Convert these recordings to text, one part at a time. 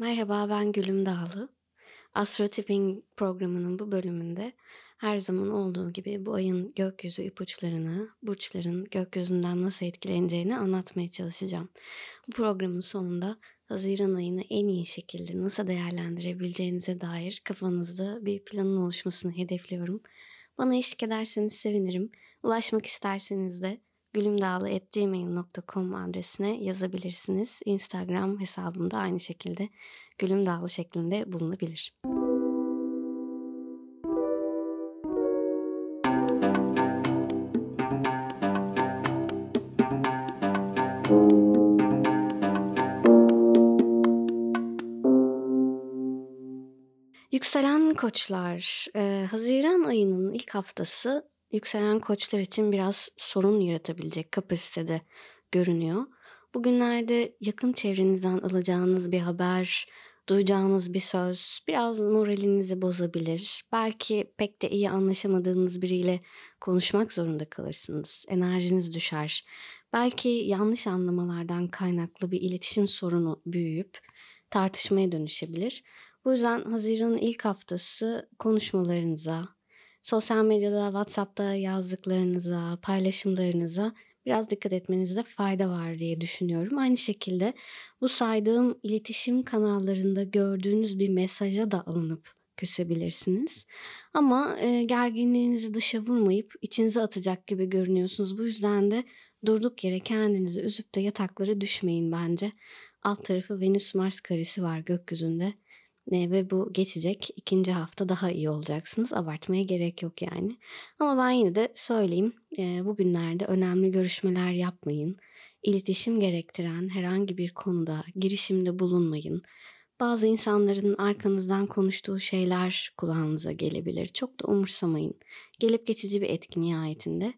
Merhaba, ben Gülüm Dağlı. Astro Tipping programının bu bölümünde her zaman olduğu gibi bu ayın gökyüzü ipuçlarını, burçların gökyüzünden nasıl etkileneceğini anlatmaya çalışacağım. Bu programın sonunda Haziran ayını en iyi şekilde nasıl değerlendirebileceğinize dair kafanızda bir planın oluşmasını hedefliyorum. Bana eşlik ederseniz sevinirim. Ulaşmak isterseniz de gülümdağlı.gmail.com adresine yazabilirsiniz. Instagram hesabımda aynı şekilde gülümdağlı şeklinde bulunabilir. Yükselen koçlar, e, Haziran ayının ilk haftası yükselen koçlar için biraz sorun yaratabilecek kapasitede görünüyor. Bugünlerde yakın çevrenizden alacağınız bir haber, duyacağınız bir söz biraz moralinizi bozabilir. Belki pek de iyi anlaşamadığınız biriyle konuşmak zorunda kalırsınız. Enerjiniz düşer. Belki yanlış anlamalardan kaynaklı bir iletişim sorunu büyüyüp tartışmaya dönüşebilir. Bu yüzden Haziran'ın ilk haftası konuşmalarınıza, sosyal medyada, WhatsApp'ta yazdıklarınıza, paylaşımlarınıza biraz dikkat etmenizde fayda var diye düşünüyorum. Aynı şekilde bu saydığım iletişim kanallarında gördüğünüz bir mesaja da alınıp küsebilirsiniz. Ama e, gerginliğinizi dışa vurmayıp içinize atacak gibi görünüyorsunuz. Bu yüzden de durduk yere kendinizi üzüp de yataklara düşmeyin bence. Alt tarafı Venüs Mars karesi var gökyüzünde. E, ve bu geçecek. ikinci hafta daha iyi olacaksınız. Abartmaya gerek yok yani. Ama ben yine de söyleyeyim. E, bugünlerde önemli görüşmeler yapmayın. İletişim gerektiren herhangi bir konuda girişimde bulunmayın. Bazı insanların arkanızdan konuştuğu şeyler kulağınıza gelebilir. Çok da umursamayın. Gelip geçici bir etki nihayetinde.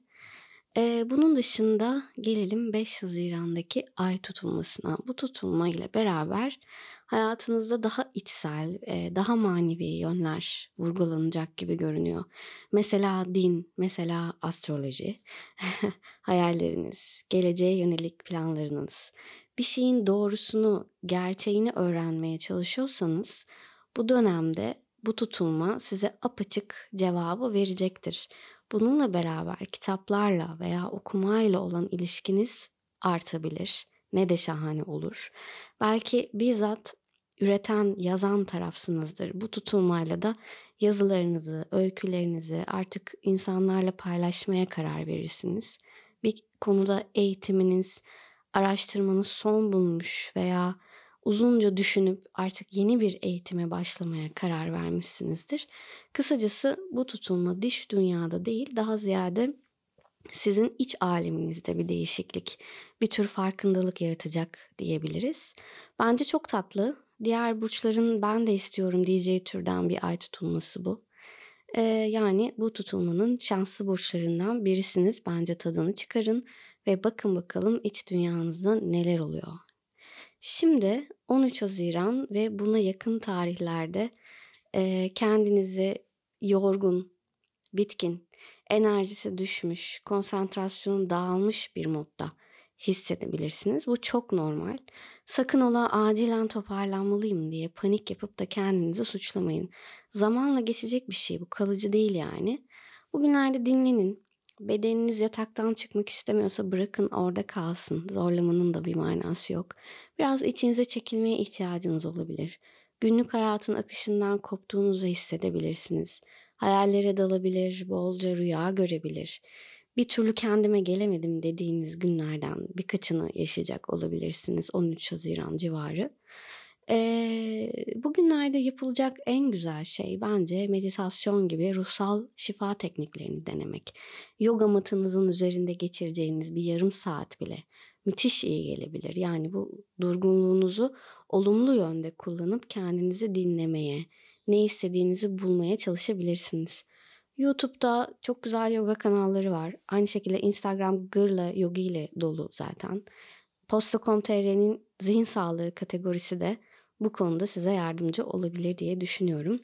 Ee, bunun dışında gelelim 5 Haziran'daki ay tutulmasına. Bu tutulma ile beraber hayatınızda daha içsel, daha manevi yönler vurgulanacak gibi görünüyor. Mesela din, mesela astroloji, hayalleriniz, geleceğe yönelik planlarınız. Bir şeyin doğrusunu, gerçeğini öğrenmeye çalışıyorsanız bu dönemde bu tutulma size apaçık cevabı verecektir. Bununla beraber kitaplarla veya okumayla olan ilişkiniz artabilir. Ne de şahane olur. Belki bizzat üreten, yazan tarafsınızdır. Bu tutulmayla da yazılarınızı, öykülerinizi artık insanlarla paylaşmaya karar verirsiniz. Bir konuda eğitiminiz, araştırmanız son bulmuş veya uzunca düşünüp artık yeni bir eğitime başlamaya karar vermişsinizdir. Kısacası bu tutulma dış dünyada değil daha ziyade sizin iç aleminizde bir değişiklik, bir tür farkındalık yaratacak diyebiliriz. Bence çok tatlı. Diğer burçların ben de istiyorum diyeceği türden bir ay tutulması bu. Ee, yani bu tutulmanın şanslı burçlarından birisiniz. Bence tadını çıkarın ve bakın bakalım iç dünyanızda neler oluyor. Şimdi 13 Haziran ve buna yakın tarihlerde e, kendinizi yorgun, bitkin, enerjisi düşmüş, konsantrasyonu dağılmış bir modda hissedebilirsiniz. Bu çok normal. Sakın ola acilen toparlanmalıyım diye panik yapıp da kendinizi suçlamayın. Zamanla geçecek bir şey bu, kalıcı değil yani. Bugünlerde dinlenin. Bedeniniz yataktan çıkmak istemiyorsa bırakın orada kalsın. Zorlamanın da bir manası yok. Biraz içinize çekilmeye ihtiyacınız olabilir. Günlük hayatın akışından koptuğunuzu hissedebilirsiniz. Hayallere dalabilir, bolca rüya görebilir. Bir türlü kendime gelemedim dediğiniz günlerden birkaçını yaşayacak olabilirsiniz 13 Haziran civarı. Ee, bugünlerde yapılacak en güzel şey bence meditasyon gibi ruhsal şifa tekniklerini denemek. Yoga matınızın üzerinde geçireceğiniz bir yarım saat bile müthiş iyi gelebilir. Yani bu durgunluğunuzu olumlu yönde kullanıp kendinizi dinlemeye, ne istediğinizi bulmaya çalışabilirsiniz. YouTube'da çok güzel yoga kanalları var. Aynı şekilde Instagram gırla yogi ile dolu zaten. Posta.com.tr'nin zihin sağlığı kategorisi de bu konuda size yardımcı olabilir diye düşünüyorum.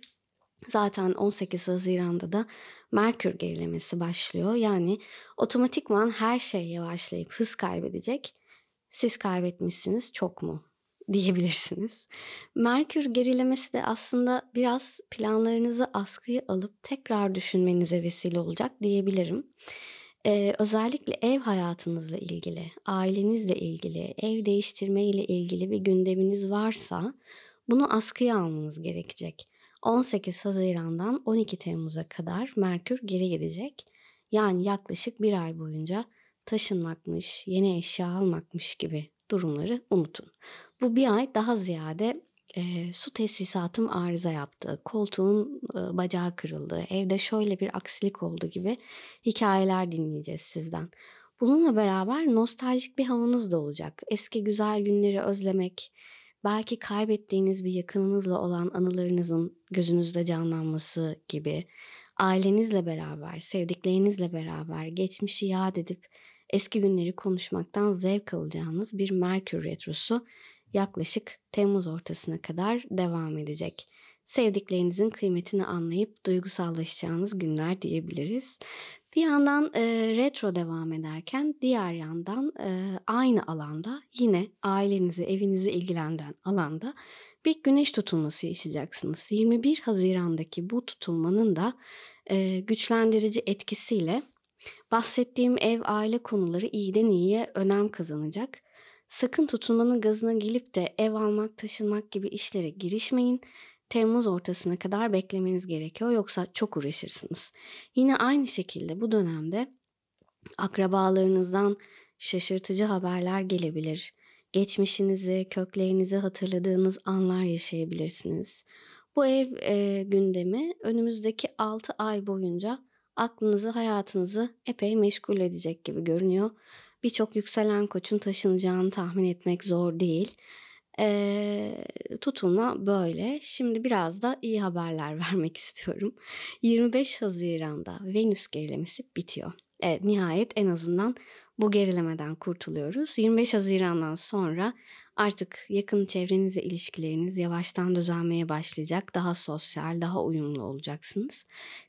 Zaten 18 Haziran'da da Merkür gerilemesi başlıyor. Yani otomatikman her şey yavaşlayıp hız kaybedecek. Siz kaybetmişsiniz çok mu? diyebilirsiniz. Merkür gerilemesi de aslında biraz planlarınızı askıya alıp tekrar düşünmenize vesile olacak diyebilirim. Ee, özellikle ev hayatınızla ilgili, ailenizle ilgili, ev değiştirme ile ilgili bir gündeminiz varsa bunu askıya almanız gerekecek. 18 Haziran'dan 12 Temmuz'a kadar Merkür geri gidecek. Yani yaklaşık bir ay boyunca taşınmakmış, yeni eşya almakmış gibi durumları unutun. Bu bir ay daha ziyade e, su tesisatım arıza yaptı, koltuğun e, bacağı kırıldı, evde şöyle bir aksilik oldu gibi hikayeler dinleyeceğiz sizden. Bununla beraber nostaljik bir havanız da olacak. Eski güzel günleri özlemek, belki kaybettiğiniz bir yakınınızla olan anılarınızın gözünüzde canlanması gibi ailenizle beraber, sevdiklerinizle beraber geçmişi yad edip eski günleri konuşmaktan zevk alacağınız bir Merkür Retrosu yaklaşık Temmuz ortasına kadar devam edecek. Sevdiklerinizin kıymetini anlayıp duygusallaşacağınız günler diyebiliriz. Bir yandan e, retro devam ederken diğer yandan e, aynı alanda yine ailenizi, evinizi ilgilendiren alanda bir güneş tutulması yaşayacaksınız. 21 Haziran'daki bu tutulmanın da e, güçlendirici etkisiyle bahsettiğim ev aile konuları iyiden iyiye önem kazanacak. Sakın tutulmanın gazına gelip de ev almak, taşınmak gibi işlere girişmeyin. Temmuz ortasına kadar beklemeniz gerekiyor yoksa çok uğraşırsınız. Yine aynı şekilde bu dönemde akrabalarınızdan şaşırtıcı haberler gelebilir. Geçmişinizi, köklerinizi hatırladığınız anlar yaşayabilirsiniz. Bu ev e, gündemi önümüzdeki 6 ay boyunca aklınızı, hayatınızı epey meşgul edecek gibi görünüyor. Birçok yükselen koçun taşınacağını tahmin etmek zor değil. Ee, tutulma böyle. Şimdi biraz da iyi haberler vermek istiyorum. 25 Haziran'da Venüs gerilemesi bitiyor. Evet, nihayet en azından bu gerilemeden kurtuluyoruz. 25 Haziran'dan sonra artık yakın çevrenizle ilişkileriniz yavaştan düzelmeye başlayacak. Daha sosyal, daha uyumlu olacaksınız.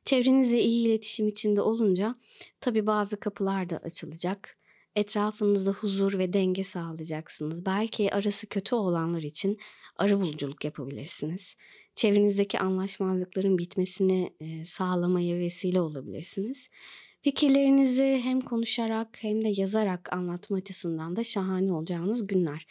Çevrenizle iyi iletişim içinde olunca tabii bazı kapılar da açılacak. Etrafınızda huzur ve denge sağlayacaksınız. Belki arası kötü olanlar için ara buluculuk yapabilirsiniz. Çevrenizdeki anlaşmazlıkların bitmesini sağlamaya vesile olabilirsiniz. Fikirlerinizi hem konuşarak hem de yazarak anlatma açısından da şahane olacağınız günler.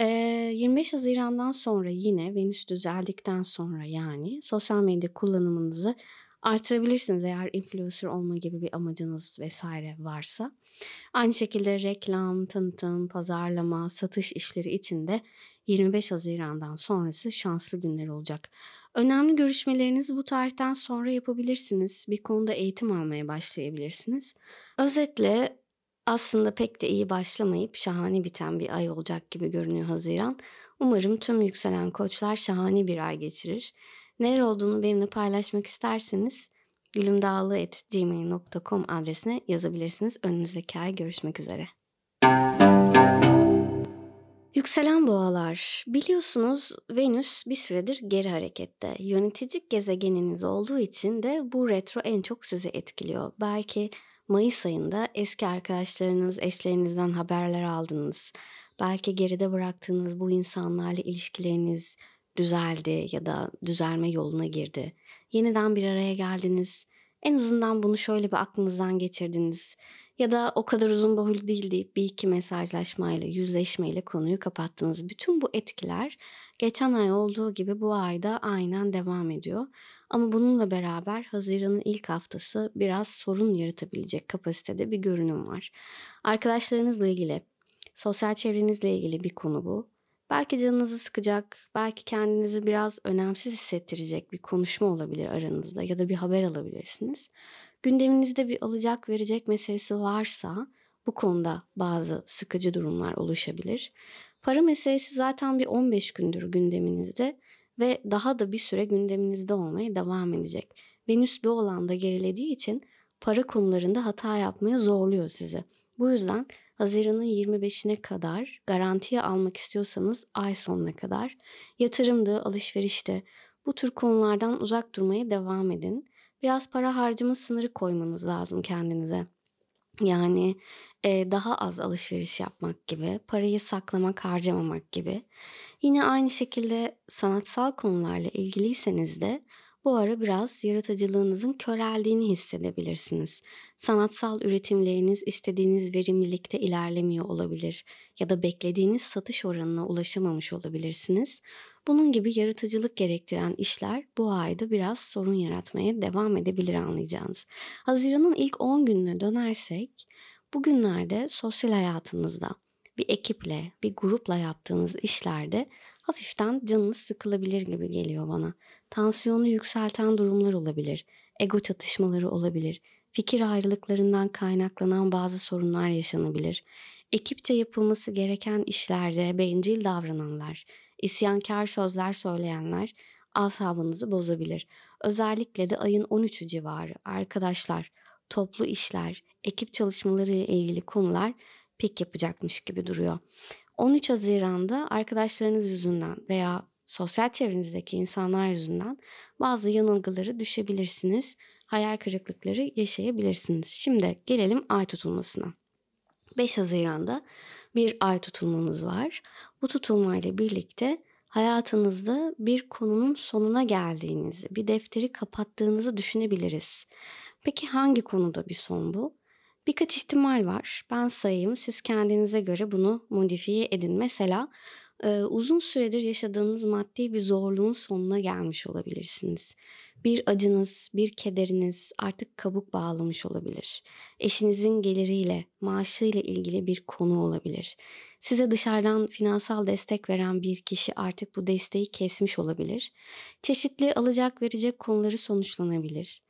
25 Haziran'dan sonra yine Venüs düzeldikten sonra yani sosyal medya kullanımınızı artırabilirsiniz eğer influencer olma gibi bir amacınız vesaire varsa. Aynı şekilde reklam, tanıtım, pazarlama, satış işleri için de 25 Haziran'dan sonrası şanslı günler olacak. Önemli görüşmelerinizi bu tarihten sonra yapabilirsiniz. Bir konuda eğitim almaya başlayabilirsiniz. Özetle aslında pek de iyi başlamayıp şahane biten bir ay olacak gibi görünüyor Haziran. Umarım tüm yükselen koçlar şahane bir ay geçirir. Neler olduğunu benimle paylaşmak isterseniz gülümdağlı.gmail.com adresine yazabilirsiniz. Önümüzdeki ay görüşmek üzere. Yükselen boğalar, biliyorsunuz Venüs bir süredir geri harekette. Yönetici gezegeniniz olduğu için de bu retro en çok sizi etkiliyor. Belki Mayıs ayında eski arkadaşlarınız, eşlerinizden haberler aldınız. Belki geride bıraktığınız bu insanlarla ilişkileriniz düzeldi ya da düzelme yoluna girdi. Yeniden bir araya geldiniz. En azından bunu şöyle bir aklınızdan geçirdiniz. Ya da o kadar uzun boylu değil deyip bir iki mesajlaşmayla, yüzleşmeyle konuyu kapattınız. Bütün bu etkiler geçen ay olduğu gibi bu ayda aynen devam ediyor. Ama bununla beraber Haziran'ın ilk haftası biraz sorun yaratabilecek kapasitede bir görünüm var. Arkadaşlarınızla ilgili, sosyal çevrenizle ilgili bir konu bu. Belki canınızı sıkacak, belki kendinizi biraz önemsiz hissettirecek bir konuşma olabilir aranızda ya da bir haber alabilirsiniz. Gündeminizde bir alacak verecek meselesi varsa bu konuda bazı sıkıcı durumlar oluşabilir. Para meselesi zaten bir 15 gündür gündeminizde ve daha da bir süre gündeminizde olmaya devam edecek. Venüs bir olanda gerilediği için para konularında hata yapmaya zorluyor sizi. Bu yüzden Haziran'ın 25'ine kadar garantiye almak istiyorsanız ay sonuna kadar yatırımdı, alışverişte bu tür konulardan uzak durmaya devam edin. Biraz para harcama sınırı koymanız lazım kendinize. Yani e, daha az alışveriş yapmak gibi, parayı saklamak, harcamamak gibi. Yine aynı şekilde sanatsal konularla ilgiliyseniz de bu ara biraz yaratıcılığınızın köreldiğini hissedebilirsiniz. Sanatsal üretimleriniz istediğiniz verimlilikte ilerlemiyor olabilir ya da beklediğiniz satış oranına ulaşamamış olabilirsiniz. Bunun gibi yaratıcılık gerektiren işler bu ayda biraz sorun yaratmaya devam edebilir anlayacağınız. Haziran'ın ilk 10 gününe dönersek bugünlerde sosyal hayatınızda bir ekiple, bir grupla yaptığınız işlerde hafiften canınız sıkılabilir gibi geliyor bana. Tansiyonu yükselten durumlar olabilir, ego çatışmaları olabilir, fikir ayrılıklarından kaynaklanan bazı sorunlar yaşanabilir. Ekipçe yapılması gereken işlerde bencil davrananlar, isyankar sözler söyleyenler asabınızı bozabilir. Özellikle de ayın 13'ü civarı arkadaşlar, toplu işler, ekip çalışmaları ile ilgili konular pik yapacakmış gibi duruyor. 13 Haziran'da arkadaşlarınız yüzünden veya sosyal çevrenizdeki insanlar yüzünden bazı yanılgıları düşebilirsiniz. Hayal kırıklıkları yaşayabilirsiniz. Şimdi gelelim ay tutulmasına. 5 Haziran'da bir ay tutulmamız var. Bu tutulmayla birlikte hayatınızda bir konunun sonuna geldiğinizi, bir defteri kapattığınızı düşünebiliriz. Peki hangi konuda bir son bu? Birkaç ihtimal var. Ben sayayım. Siz kendinize göre bunu modifiye edin. Mesela e, uzun süredir yaşadığınız maddi bir zorluğun sonuna gelmiş olabilirsiniz. Bir acınız, bir kederiniz artık kabuk bağlamış olabilir. Eşinizin geliriyle, maaşıyla ilgili bir konu olabilir. Size dışarıdan finansal destek veren bir kişi artık bu desteği kesmiş olabilir. Çeşitli alacak verecek konuları sonuçlanabilir.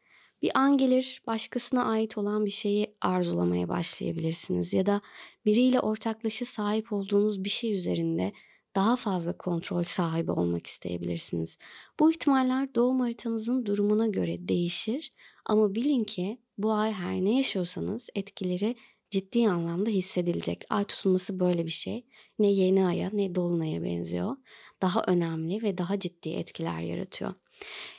Bir an gelir başkasına ait olan bir şeyi arzulamaya başlayabilirsiniz ya da biriyle ortaklışı sahip olduğunuz bir şey üzerinde daha fazla kontrol sahibi olmak isteyebilirsiniz. Bu ihtimaller doğum haritanızın durumuna göre değişir ama bilin ki bu ay her ne yaşıyorsanız etkileri ciddi anlamda hissedilecek. Ay tutulması böyle bir şey. Ne yeni aya ne dolunaya benziyor. Daha önemli ve daha ciddi etkiler yaratıyor.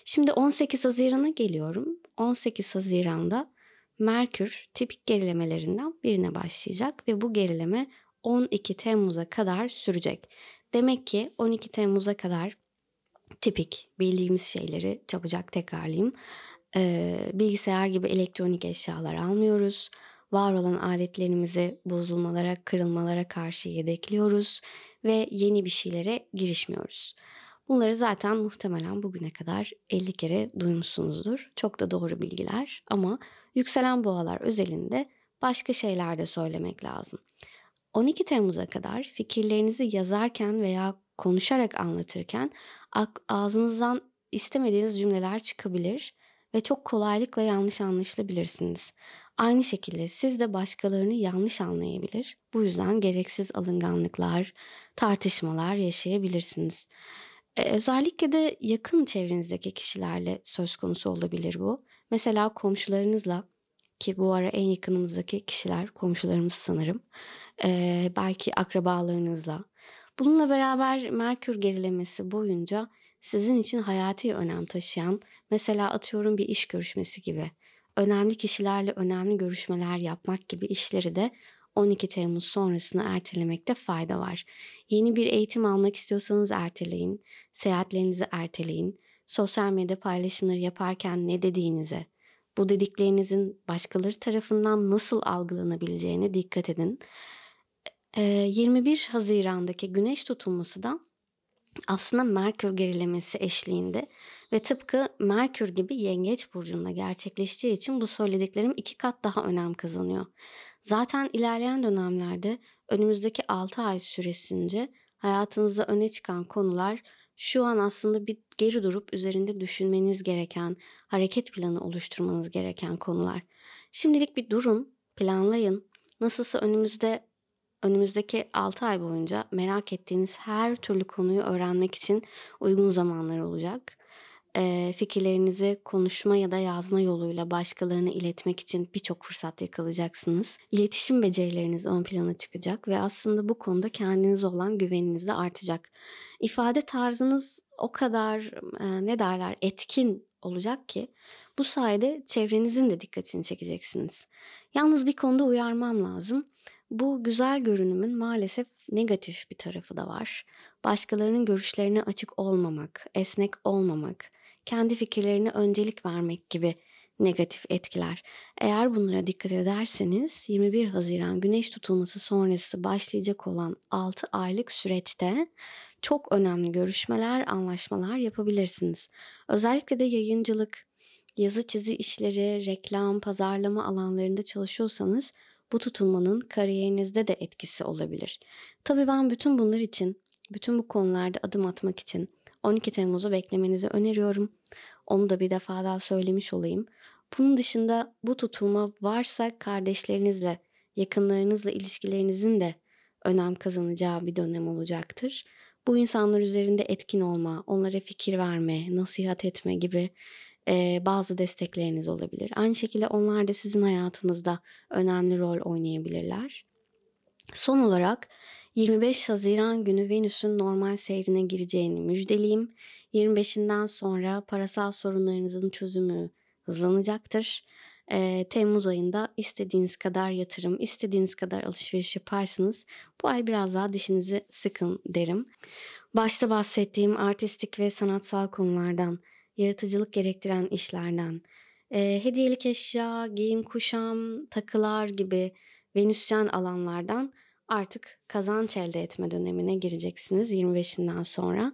Şimdi 18 Haziran'a geliyorum. 18 Haziran'da Merkür tipik gerilemelerinden birine başlayacak ve bu gerileme 12 Temmuz'a kadar sürecek. Demek ki 12 Temmuz'a kadar tipik bildiğimiz şeyleri çabucak tekrarlayayım. Ee, bilgisayar gibi elektronik eşyalar almıyoruz. Var olan aletlerimizi bozulmalara, kırılmalara karşı yedekliyoruz ve yeni bir şeylere girişmiyoruz. Bunları zaten muhtemelen bugüne kadar 50 kere duymuşsunuzdur. Çok da doğru bilgiler ama yükselen boğalar özelinde başka şeyler de söylemek lazım. 12 Temmuz'a kadar fikirlerinizi yazarken veya konuşarak anlatırken ağzınızdan istemediğiniz cümleler çıkabilir ve çok kolaylıkla yanlış anlaşılabilirsiniz. Aynı şekilde siz de başkalarını yanlış anlayabilir. Bu yüzden gereksiz alınganlıklar, tartışmalar yaşayabilirsiniz. Ee, özellikle de yakın çevrenizdeki kişilerle söz konusu olabilir bu. Mesela komşularınızla ki bu ara en yakınımızdaki kişiler komşularımız sanırım. Ee, belki akrabalarınızla. Bununla beraber Merkür gerilemesi boyunca sizin için hayati önem taşıyan, mesela atıyorum bir iş görüşmesi gibi, önemli kişilerle önemli görüşmeler yapmak gibi işleri de 12 Temmuz sonrasını ertelemekte fayda var. Yeni bir eğitim almak istiyorsanız erteleyin, seyahatlerinizi erteleyin, sosyal medya paylaşımları yaparken ne dediğinize, bu dediklerinizin başkaları tarafından nasıl algılanabileceğine dikkat edin. 21 Haziran'daki güneş tutulması da aslında Merkür gerilemesi eşliğinde ve tıpkı Merkür gibi Yengeç burcunda gerçekleştiği için bu söylediklerim iki kat daha önem kazanıyor. Zaten ilerleyen dönemlerde önümüzdeki 6 ay süresince hayatınızda öne çıkan konular şu an aslında bir geri durup üzerinde düşünmeniz gereken, hareket planı oluşturmanız gereken konular. Şimdilik bir durun, planlayın. Nasılsa önümüzde önümüzdeki 6 ay boyunca merak ettiğiniz her türlü konuyu öğrenmek için uygun zamanlar olacak e, fikirlerinizi konuşma ya da yazma yoluyla başkalarına iletmek için birçok fırsat yakalayacaksınız. İletişim becerileriniz ön plana çıkacak ve aslında bu konuda kendinize olan güveniniz de artacak. İfade tarzınız o kadar e, ne derler etkin olacak ki bu sayede çevrenizin de dikkatini çekeceksiniz. Yalnız bir konuda uyarmam lazım. Bu güzel görünümün maalesef negatif bir tarafı da var. Başkalarının görüşlerine açık olmamak, esnek olmamak, kendi fikirlerine öncelik vermek gibi negatif etkiler. Eğer bunlara dikkat ederseniz 21 Haziran güneş tutulması sonrası başlayacak olan 6 aylık süreçte çok önemli görüşmeler, anlaşmalar yapabilirsiniz. Özellikle de yayıncılık, yazı çizi işleri, reklam, pazarlama alanlarında çalışıyorsanız bu tutulmanın kariyerinizde de etkisi olabilir. Tabii ben bütün bunlar için, bütün bu konularda adım atmak için 12 Temmuz'u beklemenizi öneriyorum. Onu da bir defa daha söylemiş olayım. Bunun dışında bu tutulma varsa kardeşlerinizle, yakınlarınızla ilişkilerinizin de önem kazanacağı bir dönem olacaktır. Bu insanlar üzerinde etkin olma, onlara fikir verme, nasihat etme gibi e, bazı destekleriniz olabilir. Aynı şekilde onlar da sizin hayatınızda önemli rol oynayabilirler. Son olarak 25 Haziran günü Venüs'ün normal seyrine gireceğini müjdeleyeyim. 25'inden sonra parasal sorunlarınızın çözümü hızlanacaktır. E, Temmuz ayında istediğiniz kadar yatırım, istediğiniz kadar alışveriş yaparsınız. Bu ay biraz daha dişinizi sıkın derim. Başta bahsettiğim artistik ve sanatsal konulardan, yaratıcılık gerektiren işlerden, e, hediyelik eşya, giyim kuşam, takılar gibi venüsyen alanlardan artık kazanç elde etme dönemine gireceksiniz 25'inden sonra.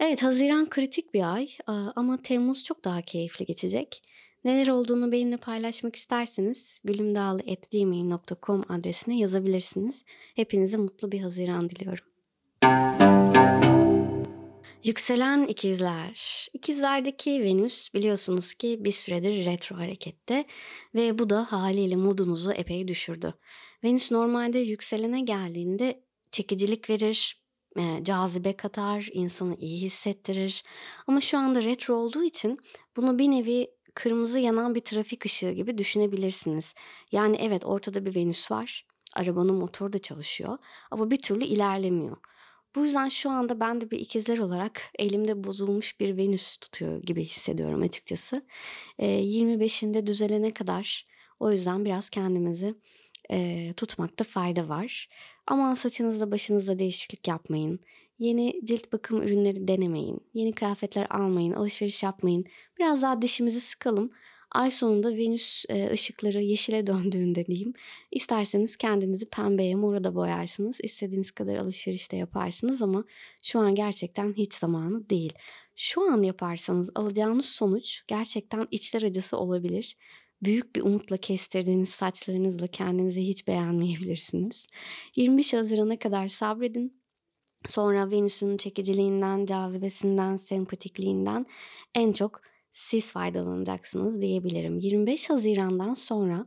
Evet Haziran kritik bir ay ama Temmuz çok daha keyifli geçecek. Neler olduğunu benimle paylaşmak isterseniz gülümdağlı.gmail.com adresine yazabilirsiniz. Hepinize mutlu bir Haziran diliyorum. Yükselen ikizler. İkizlerdeki Venüs biliyorsunuz ki bir süredir retro harekette ve bu da haliyle modunuzu epey düşürdü. Venüs normalde yükselene geldiğinde çekicilik verir, e, cazibe katar, insanı iyi hissettirir. Ama şu anda retro olduğu için bunu bir nevi kırmızı yanan bir trafik ışığı gibi düşünebilirsiniz. Yani evet ortada bir Venüs var. Arabanın motoru da çalışıyor ama bir türlü ilerlemiyor. Bu yüzden şu anda ben de bir ikizler olarak elimde bozulmuş bir Venüs tutuyor gibi hissediyorum açıkçası. E, 25'inde düzelene kadar o yüzden biraz kendimizi e, tutmakta fayda var. Aman saçınızda başınızda değişiklik yapmayın. Yeni cilt bakım ürünleri denemeyin. Yeni kıyafetler almayın. Alışveriş yapmayın. Biraz daha dişimizi sıkalım. Ay sonunda Venüs e, ışıkları yeşile döndüğünde diyeyim. İsterseniz kendinizi pembeye mora da boyarsınız. İstediğiniz kadar alışveriş de yaparsınız ama şu an gerçekten hiç zamanı değil. Şu an yaparsanız alacağınız sonuç gerçekten içler acısı olabilir büyük bir umutla kestirdiğiniz saçlarınızla kendinizi hiç beğenmeyebilirsiniz. 25 Haziran'a kadar sabredin. Sonra Venüs'ün çekiciliğinden, cazibesinden, sempatikliğinden en çok siz faydalanacaksınız diyebilirim. 25 Haziran'dan sonra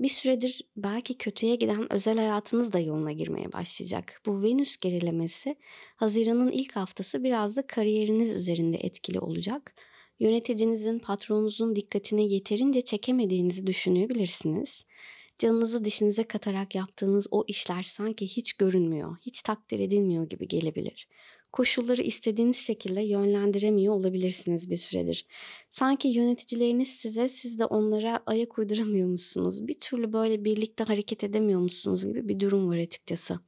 bir süredir belki kötüye giden özel hayatınız da yoluna girmeye başlayacak. Bu Venüs gerilemesi Haziran'ın ilk haftası biraz da kariyeriniz üzerinde etkili olacak yöneticinizin, patronunuzun dikkatini yeterince çekemediğinizi düşünebilirsiniz. Canınızı dişinize katarak yaptığınız o işler sanki hiç görünmüyor, hiç takdir edilmiyor gibi gelebilir. Koşulları istediğiniz şekilde yönlendiremiyor olabilirsiniz bir süredir. Sanki yöneticileriniz size, siz de onlara ayak uyduramıyor musunuz? Bir türlü böyle birlikte hareket edemiyor musunuz gibi bir durum var açıkçası.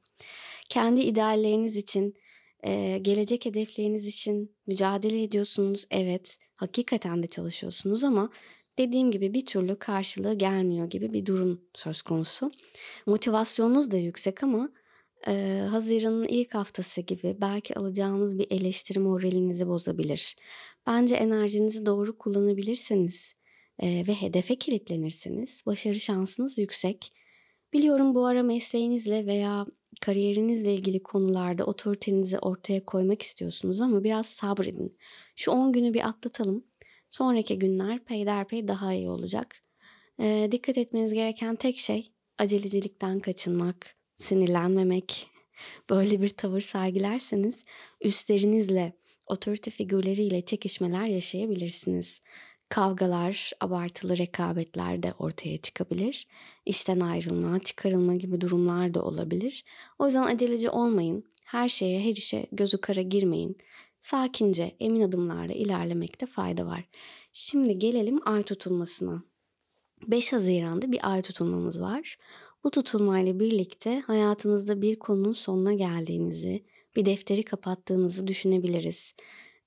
Kendi idealleriniz için, ee, gelecek hedefleriniz için mücadele ediyorsunuz. Evet, hakikaten de çalışıyorsunuz ama dediğim gibi bir türlü karşılığı gelmiyor gibi bir durum söz konusu. Motivasyonunuz da yüksek ama e, Haziran'ın ilk haftası gibi belki alacağınız bir eleştiri moralinizi bozabilir. Bence enerjinizi doğru kullanabilirseniz e, ve hedefe kilitlenirseniz başarı şansınız yüksek. Biliyorum bu ara mesleğinizle veya kariyerinizle ilgili konularda otoritenizi ortaya koymak istiyorsunuz ama biraz sabredin. Şu 10 günü bir atlatalım. Sonraki günler peyderpey daha iyi olacak. Ee, dikkat etmeniz gereken tek şey acelecilikten kaçınmak, sinirlenmemek. Böyle bir tavır sergilerseniz üstlerinizle, otorite figürleriyle çekişmeler yaşayabilirsiniz. Kavgalar, abartılı rekabetler de ortaya çıkabilir. İşten ayrılma, çıkarılma gibi durumlar da olabilir. O yüzden aceleci olmayın. Her şeye, her işe gözü kara girmeyin. sakince, emin adımlarla ilerlemekte fayda var. Şimdi gelelim ay tutulmasına. 5 Haziran'da bir ay tutulmamız var. Bu tutulmayla birlikte hayatınızda bir konunun sonuna geldiğinizi, bir defteri kapattığınızı düşünebiliriz.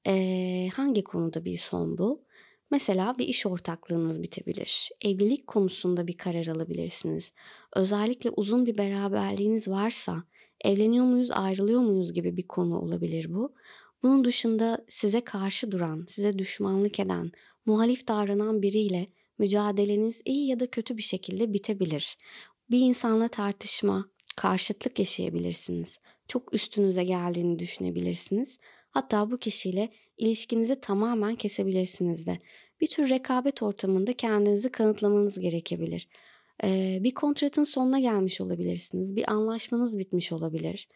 Ee, hangi konuda bir son bu? Mesela bir iş ortaklığınız bitebilir. Evlilik konusunda bir karar alabilirsiniz. Özellikle uzun bir beraberliğiniz varsa evleniyor muyuz, ayrılıyor muyuz gibi bir konu olabilir bu. Bunun dışında size karşı duran, size düşmanlık eden, muhalif davranan biriyle mücadeleniz iyi ya da kötü bir şekilde bitebilir. Bir insanla tartışma, karşıtlık yaşayabilirsiniz. Çok üstünüze geldiğini düşünebilirsiniz. Hatta bu kişiyle ilişkinizi tamamen kesebilirsiniz de. Bir tür rekabet ortamında kendinizi kanıtlamanız gerekebilir. Ee, bir kontratın sonuna gelmiş olabilirsiniz. Bir anlaşmanız bitmiş olabilir.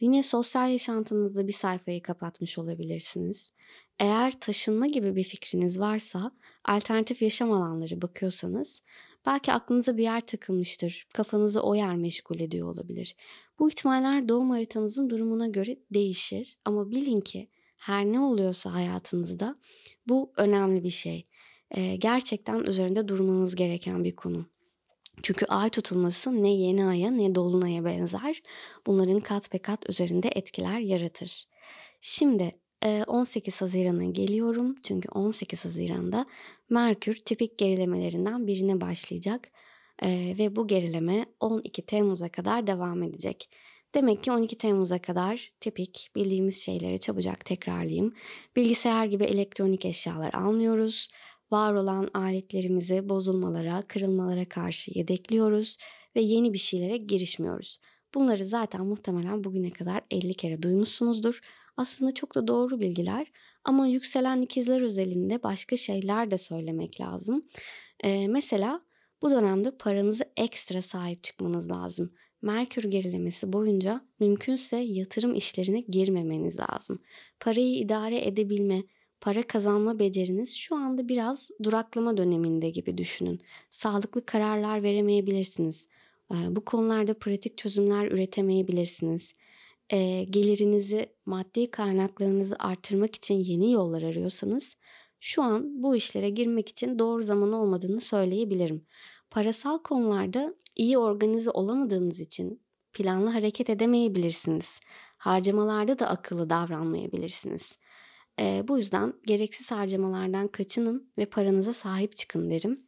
Yine sosyal yaşantınızda bir sayfayı kapatmış olabilirsiniz. Eğer taşınma gibi bir fikriniz varsa, alternatif yaşam alanları bakıyorsanız, belki aklınıza bir yer takılmıştır. Kafanızı o yer meşgul ediyor olabilir. Bu ihtimaller doğum haritanızın durumuna göre değişir ama bilin ki her ne oluyorsa hayatınızda bu önemli bir şey. Ee, gerçekten üzerinde durmanız gereken bir konu. Çünkü ay tutulması ne yeni aya ne dolunaya benzer. Bunların kat be kat üzerinde etkiler yaratır. Şimdi 18 Haziran'a geliyorum. Çünkü 18 Haziran'da Merkür tipik gerilemelerinden birine başlayacak. Ve bu gerileme 12 Temmuz'a kadar devam edecek. Demek ki 12 Temmuz'a kadar tipik bildiğimiz şeyleri çabucak tekrarlayayım. Bilgisayar gibi elektronik eşyalar almıyoruz. Var olan aletlerimizi bozulmalara, kırılmalara karşı yedekliyoruz ve yeni bir şeylere girişmiyoruz. Bunları zaten muhtemelen bugüne kadar 50 kere duymuşsunuzdur. Aslında çok da doğru bilgiler ama yükselen ikizler özelinde başka şeyler de söylemek lazım. Ee, mesela bu dönemde paranızı ekstra sahip çıkmanız lazım. Merkür gerilemesi boyunca mümkünse yatırım işlerine girmemeniz lazım. Parayı idare edebilme, para kazanma beceriniz şu anda biraz duraklama döneminde gibi düşünün. Sağlıklı kararlar veremeyebilirsiniz. Bu konularda pratik çözümler üretemeyebilirsiniz. Gelirinizi, maddi kaynaklarınızı artırmak için yeni yollar arıyorsanız şu an bu işlere girmek için doğru zaman olmadığını söyleyebilirim. Parasal konularda iyi organize olamadığınız için planlı hareket edemeyebilirsiniz. Harcamalarda da akıllı davranmayabilirsiniz. E, bu yüzden gereksiz harcamalardan kaçının ve paranıza sahip çıkın derim.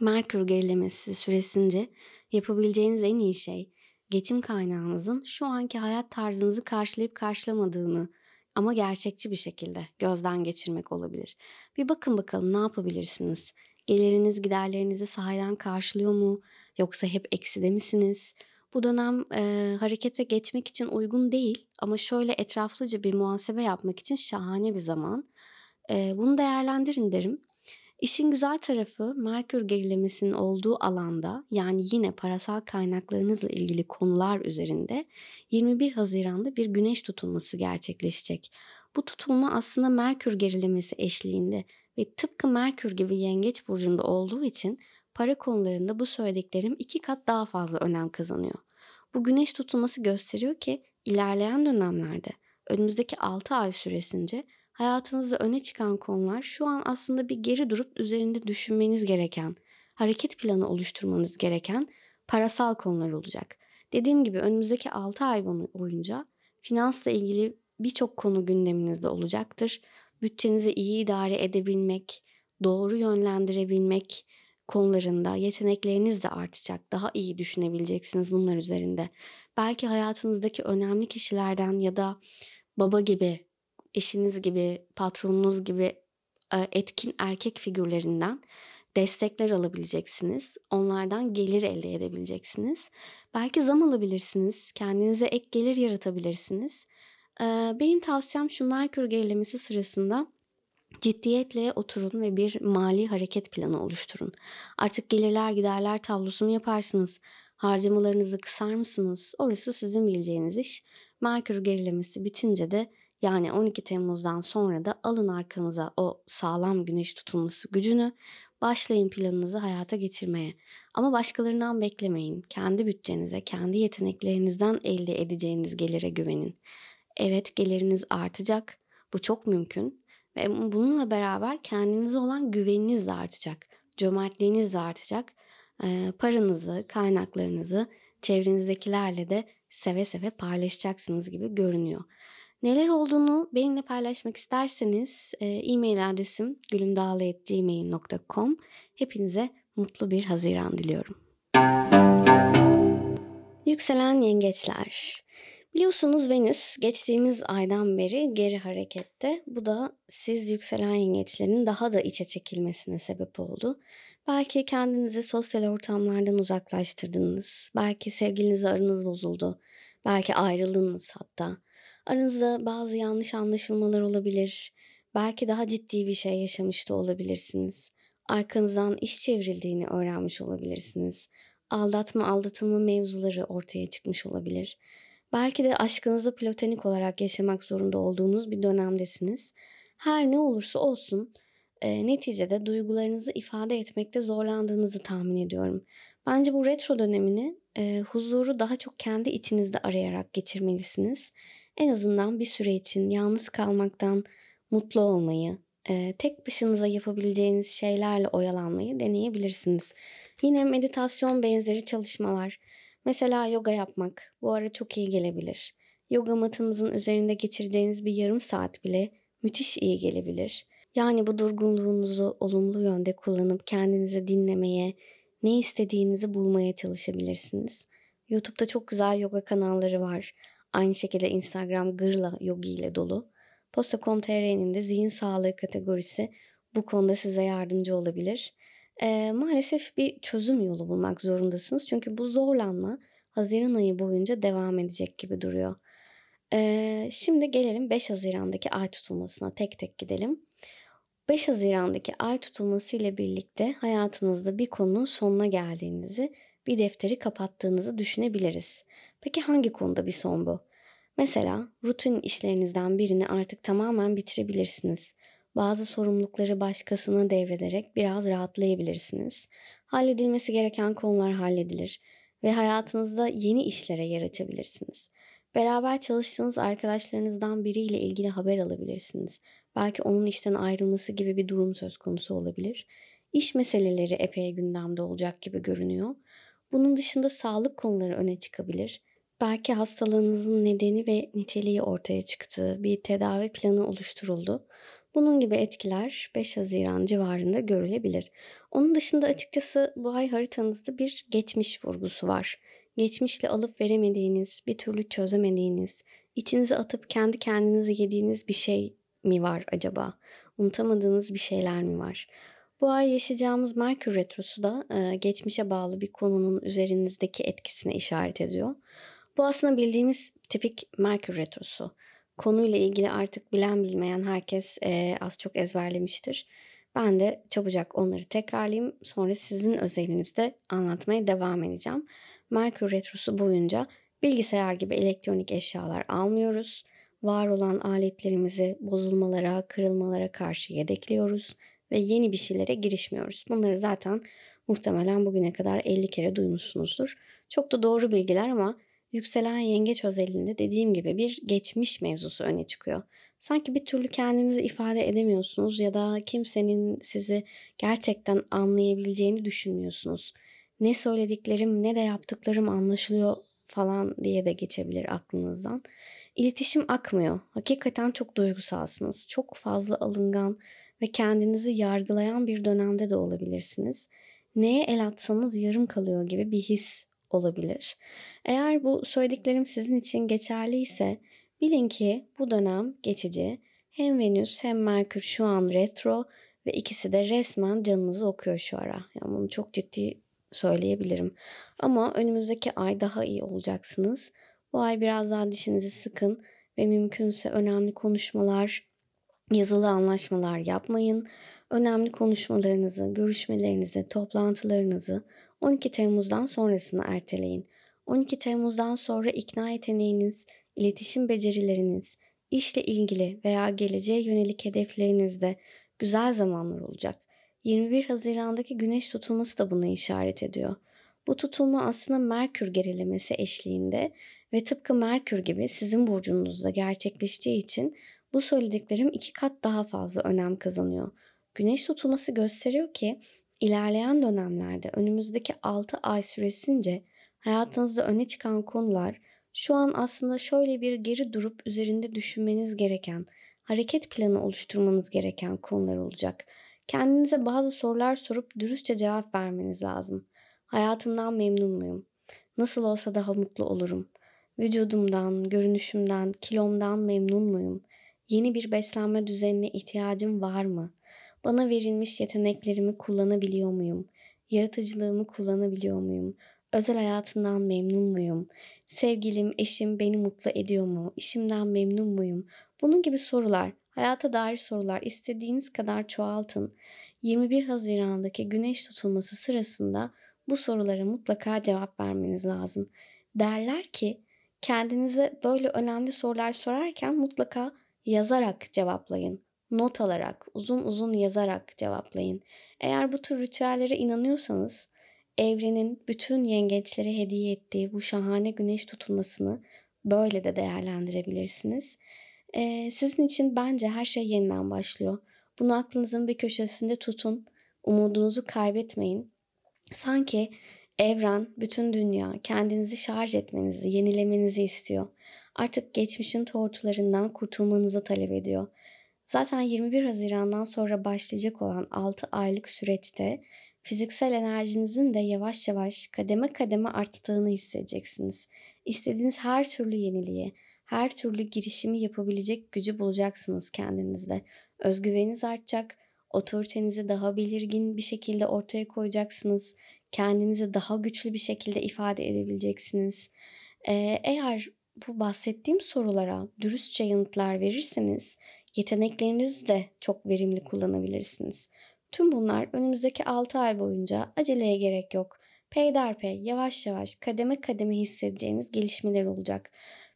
Merkür gerilemesi süresince yapabileceğiniz en iyi şey geçim kaynağınızın şu anki hayat tarzınızı karşılayıp karşılamadığını ama gerçekçi bir şekilde gözden geçirmek olabilir. Bir bakın bakalım ne yapabilirsiniz? Geliriniz giderlerinizi sahiden karşılıyor mu? Yoksa hep ekside misiniz? Bu dönem e, harekete geçmek için uygun değil ama şöyle etraflıca bir muhasebe yapmak için şahane bir zaman. E, bunu değerlendirin derim. İşin güzel tarafı Merkür gerilemesinin olduğu alanda yani yine parasal kaynaklarınızla ilgili konular üzerinde 21 Haziran'da bir güneş tutulması gerçekleşecek. Bu tutulma aslında Merkür gerilemesi eşliğinde ve tıpkı Merkür gibi Yengeç burcunda olduğu için para konularında bu söylediklerim iki kat daha fazla önem kazanıyor. Bu güneş tutulması gösteriyor ki ilerleyen dönemlerde önümüzdeki 6 ay süresince hayatınızda öne çıkan konular şu an aslında bir geri durup üzerinde düşünmeniz gereken, hareket planı oluşturmanız gereken parasal konular olacak. Dediğim gibi önümüzdeki 6 ay boyunca finansla ilgili birçok konu gündeminizde olacaktır. Bütçenizi iyi idare edebilmek, doğru yönlendirebilmek konularında yetenekleriniz de artacak. Daha iyi düşünebileceksiniz bunlar üzerinde. Belki hayatınızdaki önemli kişilerden ya da baba gibi, eşiniz gibi, patronunuz gibi e, etkin erkek figürlerinden destekler alabileceksiniz. Onlardan gelir elde edebileceksiniz. Belki zam alabilirsiniz. Kendinize ek gelir yaratabilirsiniz. Benim tavsiyem şu Merkür gerilemesi sırasında ciddiyetle oturun ve bir mali hareket planı oluşturun. Artık gelirler giderler tablosunu yaparsınız. Harcamalarınızı kısar mısınız? Orası sizin bileceğiniz iş. Merkür gerilemesi bitince de yani 12 Temmuz'dan sonra da alın arkanıza o sağlam güneş tutulması gücünü, başlayın planınızı hayata geçirmeye. Ama başkalarından beklemeyin. Kendi bütçenize, kendi yeteneklerinizden elde edeceğiniz gelire güvenin. Evet geliriniz artacak. Bu çok mümkün ve bununla beraber kendinize olan güveniniz de artacak. Cömertliğiniz de artacak. E, paranızı, kaynaklarınızı çevrenizdekilerle de seve seve paylaşacaksınız gibi görünüyor. Neler olduğunu benimle paylaşmak isterseniz e-mail adresim gülümdağlı.gmail.com Hepinize mutlu bir Haziran diliyorum. Yükselen yengeçler. Biliyorsunuz Venüs geçtiğimiz aydan beri geri harekette. Bu da siz yükselen yengeçlerin daha da içe çekilmesine sebep oldu. Belki kendinizi sosyal ortamlardan uzaklaştırdınız. Belki sevgilinizle aranız bozuldu. Belki ayrıldınız hatta. Aranızda bazı yanlış anlaşılmalar olabilir. Belki daha ciddi bir şey yaşamış da olabilirsiniz. Arkanızdan iş çevrildiğini öğrenmiş olabilirsiniz. Aldatma, aldatılma mevzuları ortaya çıkmış olabilir. Belki de aşkınızı platonik olarak yaşamak zorunda olduğunuz bir dönemdesiniz. Her ne olursa olsun e, neticede duygularınızı ifade etmekte zorlandığınızı tahmin ediyorum. Bence bu retro dönemini e, huzuru daha çok kendi içinizde arayarak geçirmelisiniz. En azından bir süre için yalnız kalmaktan mutlu olmayı, e, tek başınıza yapabileceğiniz şeylerle oyalanmayı deneyebilirsiniz. Yine meditasyon benzeri çalışmalar, mesela yoga yapmak bu ara çok iyi gelebilir. Yoga matınızın üzerinde geçireceğiniz bir yarım saat bile müthiş iyi gelebilir. Yani bu durgunluğunuzu olumlu yönde kullanıp kendinizi dinlemeye, ne istediğinizi bulmaya çalışabilirsiniz. YouTube'da çok güzel yoga kanalları var. Aynı şekilde Instagram gırla yogi ile dolu. Posta.com.tr'nin de zihin sağlığı kategorisi bu konuda size yardımcı olabilir. E, maalesef bir çözüm yolu bulmak zorundasınız. Çünkü bu zorlanma Haziran ayı boyunca devam edecek gibi duruyor. E, şimdi gelelim 5 Haziran'daki ay tutulmasına tek tek gidelim. 5 Haziran'daki ay tutulması ile birlikte hayatınızda bir konunun sonuna geldiğinizi, bir defteri kapattığınızı düşünebiliriz. Peki hangi konuda bir son bu? Mesela rutin işlerinizden birini artık tamamen bitirebilirsiniz. Bazı sorumlulukları başkasına devrederek biraz rahatlayabilirsiniz. Halledilmesi gereken konular halledilir ve hayatınızda yeni işlere yer açabilirsiniz. Beraber çalıştığınız arkadaşlarınızdan biriyle ilgili haber alabilirsiniz. Belki onun işten ayrılması gibi bir durum söz konusu olabilir. İş meseleleri epey gündemde olacak gibi görünüyor. Bunun dışında sağlık konuları öne çıkabilir. Belki hastalığınızın nedeni ve niteliği ortaya çıktı, bir tedavi planı oluşturuldu. Bunun gibi etkiler 5 Haziran civarında görülebilir. Onun dışında açıkçası bu ay haritanızda bir geçmiş vurgusu var. Geçmişle alıp veremediğiniz, bir türlü çözemediğiniz, içinize atıp kendi kendinize yediğiniz bir şey mi var acaba? Unutamadığınız bir şeyler mi var? Bu ay yaşayacağımız Merkür Retrosu da e, geçmişe bağlı bir konunun üzerinizdeki etkisine işaret ediyor. Bu aslında bildiğimiz tipik Merkür Retrosu. Konuyla ilgili artık bilen bilmeyen herkes e, az çok ezberlemiştir. Ben de çabucak onları tekrarlayayım. Sonra sizin özelinizde anlatmaya devam edeceğim. Merkür Retrosu boyunca bilgisayar gibi elektronik eşyalar almıyoruz. Var olan aletlerimizi bozulmalara, kırılmalara karşı yedekliyoruz ve yeni bir şeylere girişmiyoruz. Bunları zaten muhtemelen bugüne kadar 50 kere duymuşsunuzdur. Çok da doğru bilgiler ama yükselen yengeç özelliğinde dediğim gibi bir geçmiş mevzusu öne çıkıyor. Sanki bir türlü kendinizi ifade edemiyorsunuz ya da kimsenin sizi gerçekten anlayabileceğini düşünmüyorsunuz. Ne söylediklerim ne de yaptıklarım anlaşılıyor falan diye de geçebilir aklınızdan. İletişim akmıyor. Hakikaten çok duygusalsınız. Çok fazla alıngan ve kendinizi yargılayan bir dönemde de olabilirsiniz. Neye el atsanız yarım kalıyor gibi bir his olabilir. Eğer bu söylediklerim sizin için geçerliyse bilin ki bu dönem geçici. Hem Venüs hem Merkür şu an retro ve ikisi de resmen canınızı okuyor şu ara. Yani bunu çok ciddi söyleyebilirim. Ama önümüzdeki ay daha iyi olacaksınız. Bu ay biraz daha dişinizi sıkın ve mümkünse önemli konuşmalar, yazılı anlaşmalar yapmayın. Önemli konuşmalarınızı, görüşmelerinizi, toplantılarınızı 12 Temmuz'dan sonrasını erteleyin. 12 Temmuz'dan sonra ikna yeteneğiniz, iletişim becerileriniz, işle ilgili veya geleceğe yönelik hedeflerinizde güzel zamanlar olacak. 21 Haziran'daki güneş tutulması da buna işaret ediyor. Bu tutulma aslında Merkür gerilemesi eşliğinde ve tıpkı Merkür gibi sizin burcunuzda gerçekleştiği için bu söylediklerim iki kat daha fazla önem kazanıyor. Güneş tutulması gösteriyor ki ilerleyen dönemlerde önümüzdeki 6 ay süresince hayatınızda öne çıkan konular şu an aslında şöyle bir geri durup üzerinde düşünmeniz gereken, hareket planı oluşturmanız gereken konular olacak. Kendinize bazı sorular sorup dürüstçe cevap vermeniz lazım. Hayatımdan memnun muyum? Nasıl olsa daha mutlu olurum. Vücudumdan, görünüşümden, kilomdan memnun muyum? Yeni bir beslenme düzenine ihtiyacım var mı? Bana verilmiş yeteneklerimi kullanabiliyor muyum? Yaratıcılığımı kullanabiliyor muyum? Özel hayatımdan memnun muyum? Sevgilim, eşim beni mutlu ediyor mu? İşimden memnun muyum? Bunun gibi sorular, hayata dair sorular istediğiniz kadar çoğaltın. 21 Haziran'daki güneş tutulması sırasında bu sorulara mutlaka cevap vermeniz lazım. Derler ki kendinize böyle önemli sorular sorarken mutlaka yazarak cevaplayın. Not alarak, uzun uzun yazarak cevaplayın. Eğer bu tür ritüellere inanıyorsanız evrenin bütün yengeçlere hediye ettiği bu şahane güneş tutulmasını böyle de değerlendirebilirsiniz. Ee, sizin için bence her şey yeniden başlıyor. Bunu aklınızın bir köşesinde tutun. Umudunuzu kaybetmeyin. Sanki evren, bütün dünya kendinizi şarj etmenizi, yenilemenizi istiyor. Artık geçmişin tortularından kurtulmanızı talep ediyor. Zaten 21 Haziran'dan sonra başlayacak olan 6 aylık süreçte fiziksel enerjinizin de yavaş yavaş kademe kademe arttığını hissedeceksiniz. İstediğiniz her türlü yeniliğe, her türlü girişimi yapabilecek gücü bulacaksınız kendinizde. Özgüveniniz artacak, otoritenizi daha belirgin bir şekilde ortaya koyacaksınız. Kendinizi daha güçlü bir şekilde ifade edebileceksiniz. Ee, eğer bu bahsettiğim sorulara dürüstçe yanıtlar verirseniz yeteneklerinizi de çok verimli kullanabilirsiniz. Tüm bunlar önümüzdeki 6 ay boyunca aceleye gerek yok. Peyderpey, yavaş yavaş, kademe kademe hissedeceğiniz gelişmeler olacak.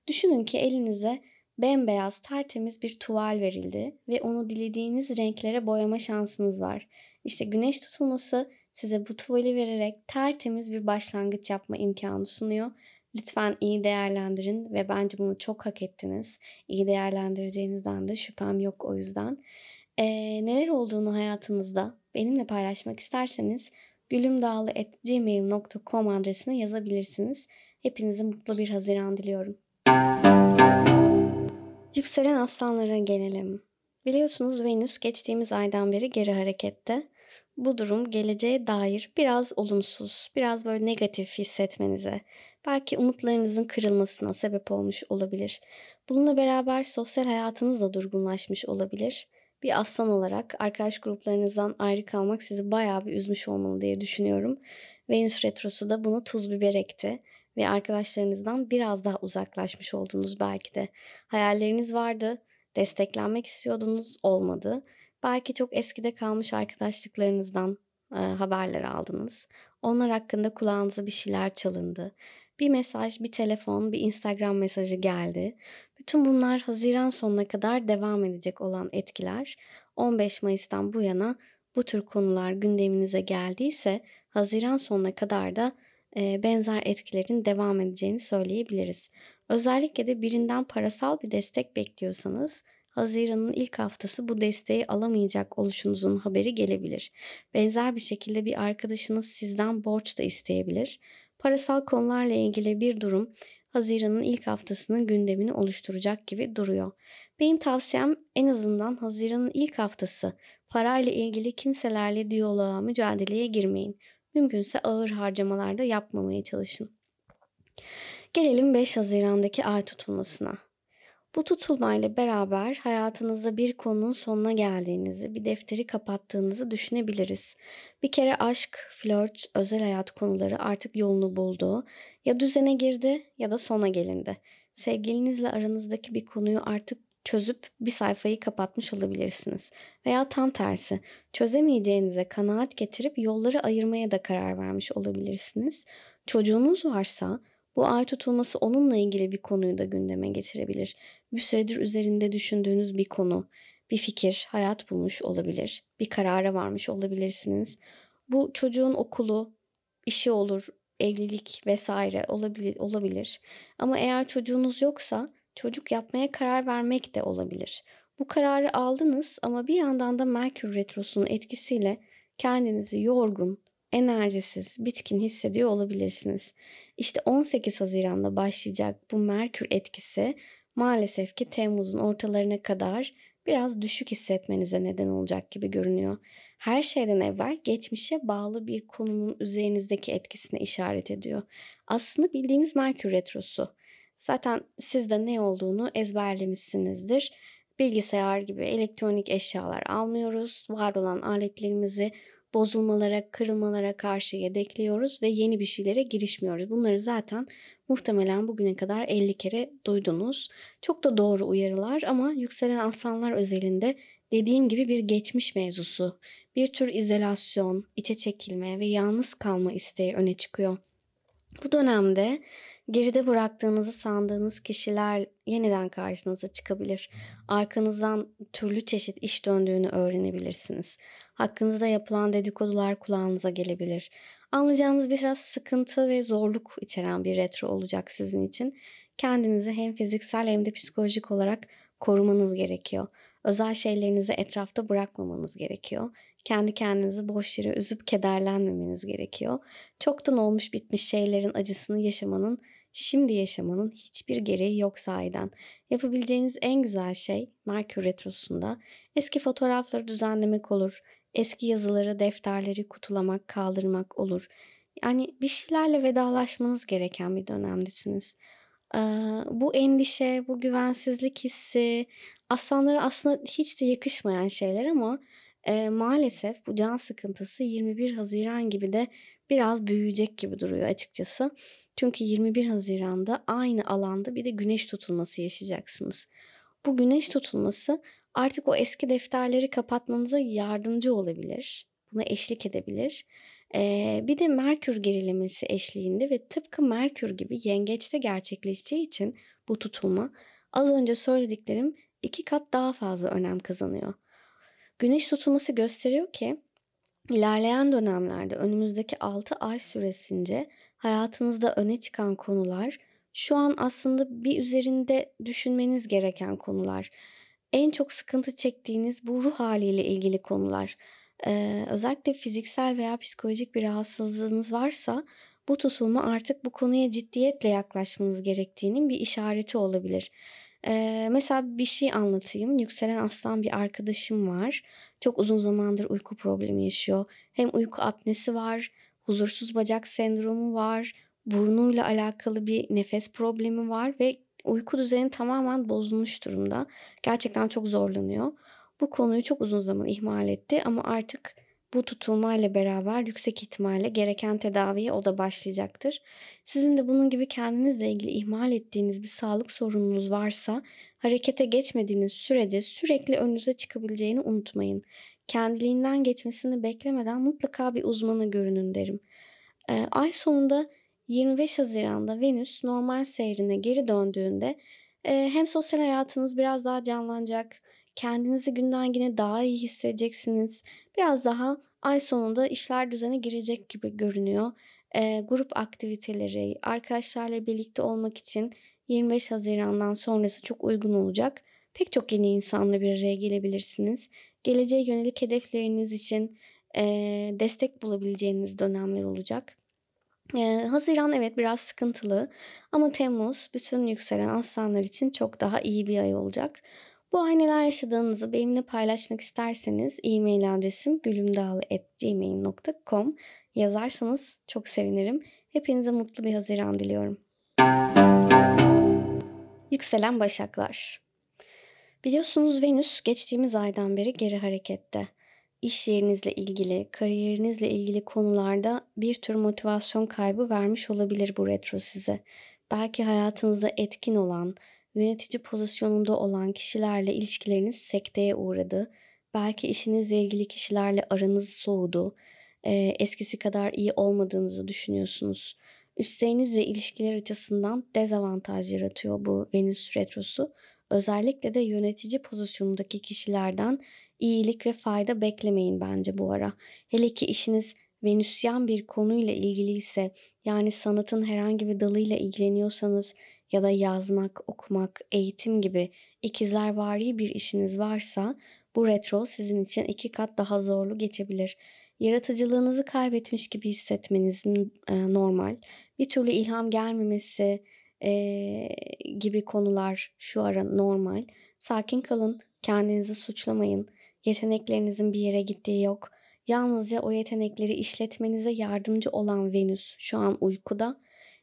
Düşünün ki elinize bembeyaz, tertemiz bir tuval verildi ve onu dilediğiniz renklere boyama şansınız var. İşte güneş tutulması size bu tuvali vererek tertemiz bir başlangıç yapma imkanı sunuyor. Lütfen iyi değerlendirin ve bence bunu çok hak ettiniz. İyi değerlendireceğinizden de şüphem yok o yüzden. Ee, neler olduğunu hayatınızda benimle paylaşmak isterseniz gülümdağlı.gmail.com adresine yazabilirsiniz. Hepinize mutlu bir Haziran diliyorum. Yükselen aslanlara gelelim. Biliyorsunuz Venüs geçtiğimiz aydan beri geri harekette. Bu durum geleceğe dair biraz olumsuz, biraz böyle negatif hissetmenize, belki umutlarınızın kırılmasına sebep olmuş olabilir. Bununla beraber sosyal hayatınız da durgunlaşmış olabilir. Bir aslan olarak arkadaş gruplarınızdan ayrı kalmak sizi bayağı bir üzmüş olmalı diye düşünüyorum. Venüs retrosu da bunu tuz biber ekti ve arkadaşlarınızdan biraz daha uzaklaşmış oldunuz belki de. Hayalleriniz vardı, desteklenmek istiyordunuz, olmadı. Belki çok eskide kalmış arkadaşlıklarınızdan e, haberler aldınız. Onlar hakkında kulağınıza bir şeyler çalındı. Bir mesaj, bir telefon, bir Instagram mesajı geldi. Bütün bunlar Haziran sonuna kadar devam edecek olan etkiler. 15 Mayıs'tan bu yana bu tür konular gündeminize geldiyse Haziran sonuna kadar da e, benzer etkilerin devam edeceğini söyleyebiliriz. Özellikle de birinden parasal bir destek bekliyorsanız Haziran'ın ilk haftası bu desteği alamayacak oluşunuzun haberi gelebilir. Benzer bir şekilde bir arkadaşınız sizden borç da isteyebilir. Parasal konularla ilgili bir durum Haziran'ın ilk haftasının gündemini oluşturacak gibi duruyor. Benim tavsiyem en azından Haziran'ın ilk haftası parayla ilgili kimselerle diyaloğa, mücadeleye girmeyin. Mümkünse ağır harcamalarda yapmamaya çalışın. Gelelim 5 Haziran'daki ay tutulmasına. Bu tutulmayla beraber hayatınızda bir konunun sonuna geldiğinizi, bir defteri kapattığınızı düşünebiliriz. Bir kere aşk, flört, özel hayat konuları artık yolunu buldu. Ya düzene girdi ya da sona gelindi. Sevgilinizle aranızdaki bir konuyu artık çözüp bir sayfayı kapatmış olabilirsiniz. Veya tam tersi, çözemeyeceğinize kanaat getirip yolları ayırmaya da karar vermiş olabilirsiniz. Çocuğunuz varsa bu ay tutulması onunla ilgili bir konuyu da gündeme getirebilir. Bir süredir üzerinde düşündüğünüz bir konu, bir fikir, hayat bulmuş olabilir. Bir karara varmış olabilirsiniz. Bu çocuğun okulu, işi olur, evlilik vesaire olabilir, olabilir. Ama eğer çocuğunuz yoksa çocuk yapmaya karar vermek de olabilir. Bu kararı aldınız ama bir yandan da Merkür Retrosu'nun etkisiyle kendinizi yorgun, enerjisiz, bitkin hissediyor olabilirsiniz. İşte 18 Haziran'da başlayacak bu Merkür etkisi maalesef ki Temmuz'un ortalarına kadar biraz düşük hissetmenize neden olacak gibi görünüyor. Her şeyden evvel geçmişe bağlı bir konunun üzerinizdeki etkisine işaret ediyor. Aslında bildiğimiz Merkür Retrosu. Zaten siz de ne olduğunu ezberlemişsinizdir. Bilgisayar gibi elektronik eşyalar almıyoruz. Var olan aletlerimizi bozulmalara, kırılmalara karşı yedekliyoruz ve yeni bir şeylere girişmiyoruz. Bunları zaten muhtemelen bugüne kadar 50 kere duydunuz. Çok da doğru uyarılar ama yükselen aslanlar özelinde dediğim gibi bir geçmiş mevzusu. Bir tür izolasyon, içe çekilme ve yalnız kalma isteği öne çıkıyor. Bu dönemde geride bıraktığınızı sandığınız kişiler yeniden karşınıza çıkabilir. Arkanızdan türlü çeşit iş döndüğünü öğrenebilirsiniz. Hakkınızda yapılan dedikodular kulağınıza gelebilir. Anlayacağınız biraz sıkıntı ve zorluk içeren bir retro olacak sizin için. Kendinizi hem fiziksel hem de psikolojik olarak korumanız gerekiyor. Özel şeylerinizi etrafta bırakmamanız gerekiyor. Kendi kendinizi boş yere üzüp kederlenmemeniz gerekiyor. Çoktan olmuş bitmiş şeylerin acısını yaşamanın, şimdi yaşamanın hiçbir gereği yok sahiden. Yapabileceğiniz en güzel şey Merkür Retrosu'nda eski fotoğrafları düzenlemek olur. Eski yazıları, defterleri kutulamak, kaldırmak olur. Yani bir şeylerle vedalaşmanız gereken bir dönemdesiniz. Ee, bu endişe, bu güvensizlik hissi aslanlara aslında hiç de yakışmayan şeyler ama e, maalesef bu can sıkıntısı 21 Haziran gibi de biraz büyüyecek gibi duruyor açıkçası. Çünkü 21 Haziran'da aynı alanda bir de güneş tutulması yaşayacaksınız. Bu güneş tutulması artık o eski defterleri kapatmanıza yardımcı olabilir. Buna eşlik edebilir. Ee, bir de Merkür gerilemesi eşliğinde ve tıpkı Merkür gibi yengeçte gerçekleşeceği için bu tutulma az önce söylediklerim iki kat daha fazla önem kazanıyor. Güneş tutulması gösteriyor ki ilerleyen dönemlerde önümüzdeki 6 ay süresince hayatınızda öne çıkan konular şu an aslında bir üzerinde düşünmeniz gereken konular. En çok sıkıntı çektiğiniz bu ruh haliyle ilgili konular. Ee, özellikle fiziksel veya psikolojik bir rahatsızlığınız varsa bu tutulma artık bu konuya ciddiyetle yaklaşmanız gerektiğinin bir işareti olabilir. Ee, mesela bir şey anlatayım. Yükselen aslan bir arkadaşım var. Çok uzun zamandır uyku problemi yaşıyor. Hem uyku apnesi var, huzursuz bacak sendromu var, burnuyla alakalı bir nefes problemi var ve uyku düzeni tamamen bozulmuş durumda. Gerçekten çok zorlanıyor. Bu konuyu çok uzun zaman ihmal etti ama artık bu tutulmayla beraber yüksek ihtimalle gereken tedaviye o da başlayacaktır. Sizin de bunun gibi kendinizle ilgili ihmal ettiğiniz bir sağlık sorununuz varsa harekete geçmediğiniz sürece sürekli önünüze çıkabileceğini unutmayın. Kendiliğinden geçmesini beklemeden mutlaka bir uzmana görünün derim. Ee, ay sonunda 25 Haziran'da Venüs normal seyrine geri döndüğünde e, hem sosyal hayatınız biraz daha canlanacak, kendinizi günden güne daha iyi hissedeceksiniz. Biraz daha ay sonunda işler düzene girecek gibi görünüyor. E, grup aktiviteleri, arkadaşlarla birlikte olmak için 25 Haziran'dan sonrası çok uygun olacak. Pek çok yeni insanla bir araya gelebilirsiniz. Geleceğe yönelik hedefleriniz için e, destek bulabileceğiniz dönemler olacak. Ee, Haziran evet biraz sıkıntılı ama Temmuz bütün yükselen aslanlar için çok daha iyi bir ay olacak. Bu ay neler yaşadığınızı benimle paylaşmak isterseniz e-mail adresim gülümdağlı.gmail.com yazarsanız çok sevinirim. Hepinize mutlu bir Haziran diliyorum. Yükselen Başaklar Biliyorsunuz Venüs geçtiğimiz aydan beri geri harekette. İş yerinizle ilgili, kariyerinizle ilgili konularda bir tür motivasyon kaybı vermiş olabilir bu retro size. Belki hayatınızda etkin olan, yönetici pozisyonunda olan kişilerle ilişkileriniz sekteye uğradı. Belki işinizle ilgili kişilerle aranız soğudu. Ee, eskisi kadar iyi olmadığınızı düşünüyorsunuz. Üstlerinizle ilişkiler açısından dezavantaj yaratıyor bu Venüs retrosu. Özellikle de yönetici pozisyonundaki kişilerden iyilik ve fayda beklemeyin bence bu ara. Hele ki işiniz Venüsyen bir konuyla ilgili ise yani sanatın herhangi bir dalıyla ilgileniyorsanız ya da yazmak, okumak, eğitim gibi ikizlervari bir işiniz varsa bu retro sizin için iki kat daha zorlu geçebilir. Yaratıcılığınızı kaybetmiş gibi hissetmeniz e, normal. Bir türlü ilham gelmemesi e, gibi konular şu ara normal. Sakin kalın, kendinizi suçlamayın. Yeteneklerinizin bir yere gittiği yok. Yalnızca o yetenekleri işletmenize yardımcı olan Venüs şu an uykuda.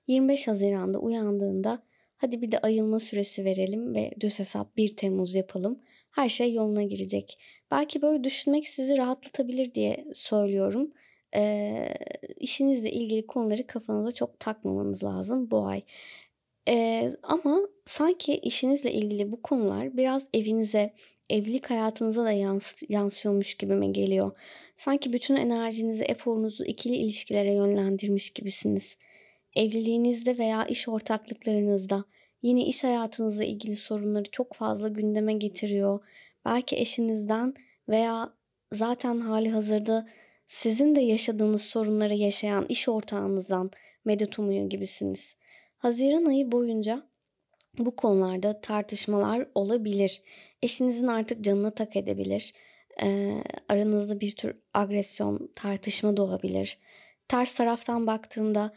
25 Haziran'da uyandığında hadi bir de ayılma süresi verelim ve düz hesap 1 Temmuz yapalım. Her şey yoluna girecek. Belki böyle düşünmek sizi rahatlatabilir diye söylüyorum. Ee, işinizle ilgili konuları kafanıza çok takmamanız lazım bu ay. Ee, ama sanki işinizle ilgili bu konular biraz evinize, evlilik hayatınıza da yans yansıyormuş gibime geliyor. Sanki bütün enerjinizi, eforunuzu ikili ilişkilere yönlendirmiş gibisiniz. Evliliğinizde veya iş ortaklıklarınızda yine iş hayatınızla ilgili sorunları çok fazla gündeme getiriyor. Belki eşinizden veya zaten hali hazırda sizin de yaşadığınız sorunları yaşayan iş ortağınızdan medet umuyor gibisiniz. Haziran ayı boyunca bu konularda tartışmalar olabilir. Eşinizin artık canını tak edebilir. Ee, aranızda bir tür agresyon, tartışma doğabilir. Ters taraftan baktığımda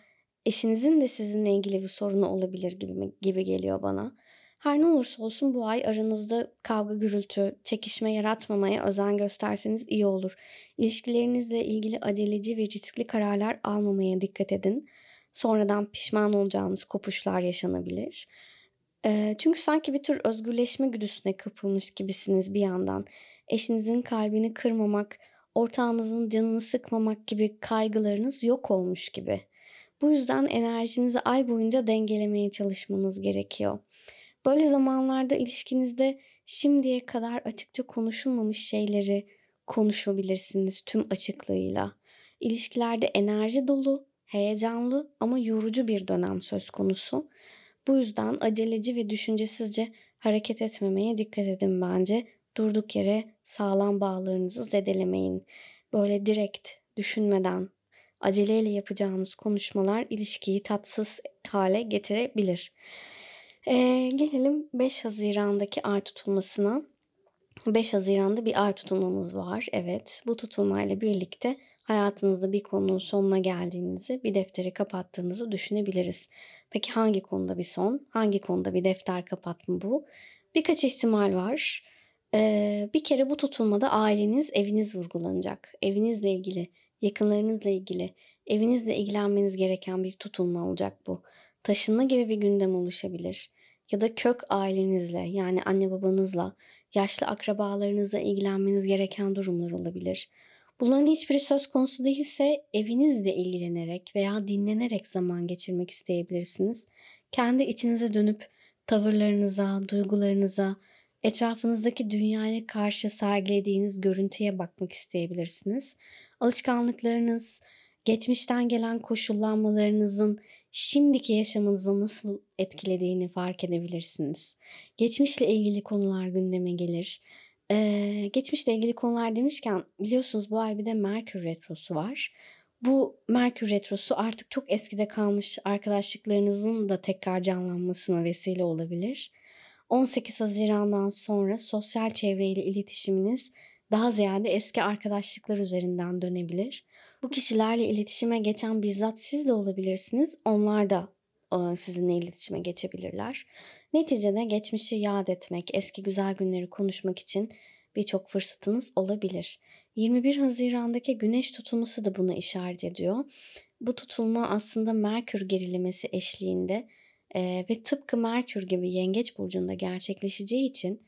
eşinizin de sizinle ilgili bir sorunu olabilir gibi, gibi geliyor bana. Her ne olursa olsun bu ay aranızda kavga gürültü, çekişme yaratmamaya özen gösterseniz iyi olur. İlişkilerinizle ilgili aceleci ve riskli kararlar almamaya dikkat edin. Sonradan pişman olacağınız kopuşlar yaşanabilir. Çünkü sanki bir tür özgürleşme güdüsüne kapılmış gibisiniz bir yandan. Eşinizin kalbini kırmamak, ortağınızın canını sıkmamak gibi kaygılarınız yok olmuş gibi. Bu yüzden enerjinizi ay boyunca dengelemeye çalışmanız gerekiyor. Böyle zamanlarda ilişkinizde şimdiye kadar açıkça konuşulmamış şeyleri konuşabilirsiniz tüm açıklığıyla. İlişkilerde enerji dolu, heyecanlı ama yorucu bir dönem söz konusu. Bu yüzden aceleci ve düşüncesizce hareket etmemeye dikkat edin bence. Durduk yere sağlam bağlarınızı zedelemeyin. Böyle direkt düşünmeden aceleyle yapacağınız konuşmalar ilişkiyi tatsız hale getirebilir. Ee, gelelim 5 Haziran'daki ay tutulmasına. 5 Haziran'da bir ay tutulmamız var. Evet, bu tutulmayla birlikte hayatınızda bir konunun sonuna geldiğinizi, bir defteri kapattığınızı düşünebiliriz. Peki hangi konuda bir son, hangi konuda bir defter kapatma bu? Birkaç ihtimal var. Ee, bir kere bu tutulmada aileniz, eviniz vurgulanacak. Evinizle ilgili, yakınlarınızla ilgili, evinizle ilgilenmeniz gereken bir tutulma olacak bu. Taşınma gibi bir gündem oluşabilir. Ya da kök ailenizle yani anne babanızla, yaşlı akrabalarınızla ilgilenmeniz gereken durumlar olabilir. Bunların hiçbiri söz konusu değilse evinizle ilgilenerek veya dinlenerek zaman geçirmek isteyebilirsiniz. Kendi içinize dönüp tavırlarınıza, duygularınıza, etrafınızdaki dünyaya karşı sergilediğiniz görüntüye bakmak isteyebilirsiniz. Alışkanlıklarınız, geçmişten gelen koşullanmalarınızın şimdiki yaşamınızı nasıl etkilediğini fark edebilirsiniz. Geçmişle ilgili konular gündeme gelir. Ee, geçmişle ilgili konular demişken biliyorsunuz bu ay bir de Merkür Retrosu var. Bu Merkür Retrosu artık çok eskide kalmış arkadaşlıklarınızın da tekrar canlanmasına vesile olabilir. 18 Haziran'dan sonra sosyal çevreyle iletişiminiz daha ziyade eski arkadaşlıklar üzerinden dönebilir. Bu kişilerle iletişime geçen bizzat siz de olabilirsiniz. Onlar da sizinle iletişime geçebilirler. Neticede geçmişi yad etmek, eski güzel günleri konuşmak için birçok fırsatınız olabilir. 21 Haziran'daki güneş tutulması da buna işaret ediyor. Bu tutulma aslında Merkür gerilemesi eşliğinde e, ve tıpkı Merkür gibi Yengeç burcunda gerçekleşeceği için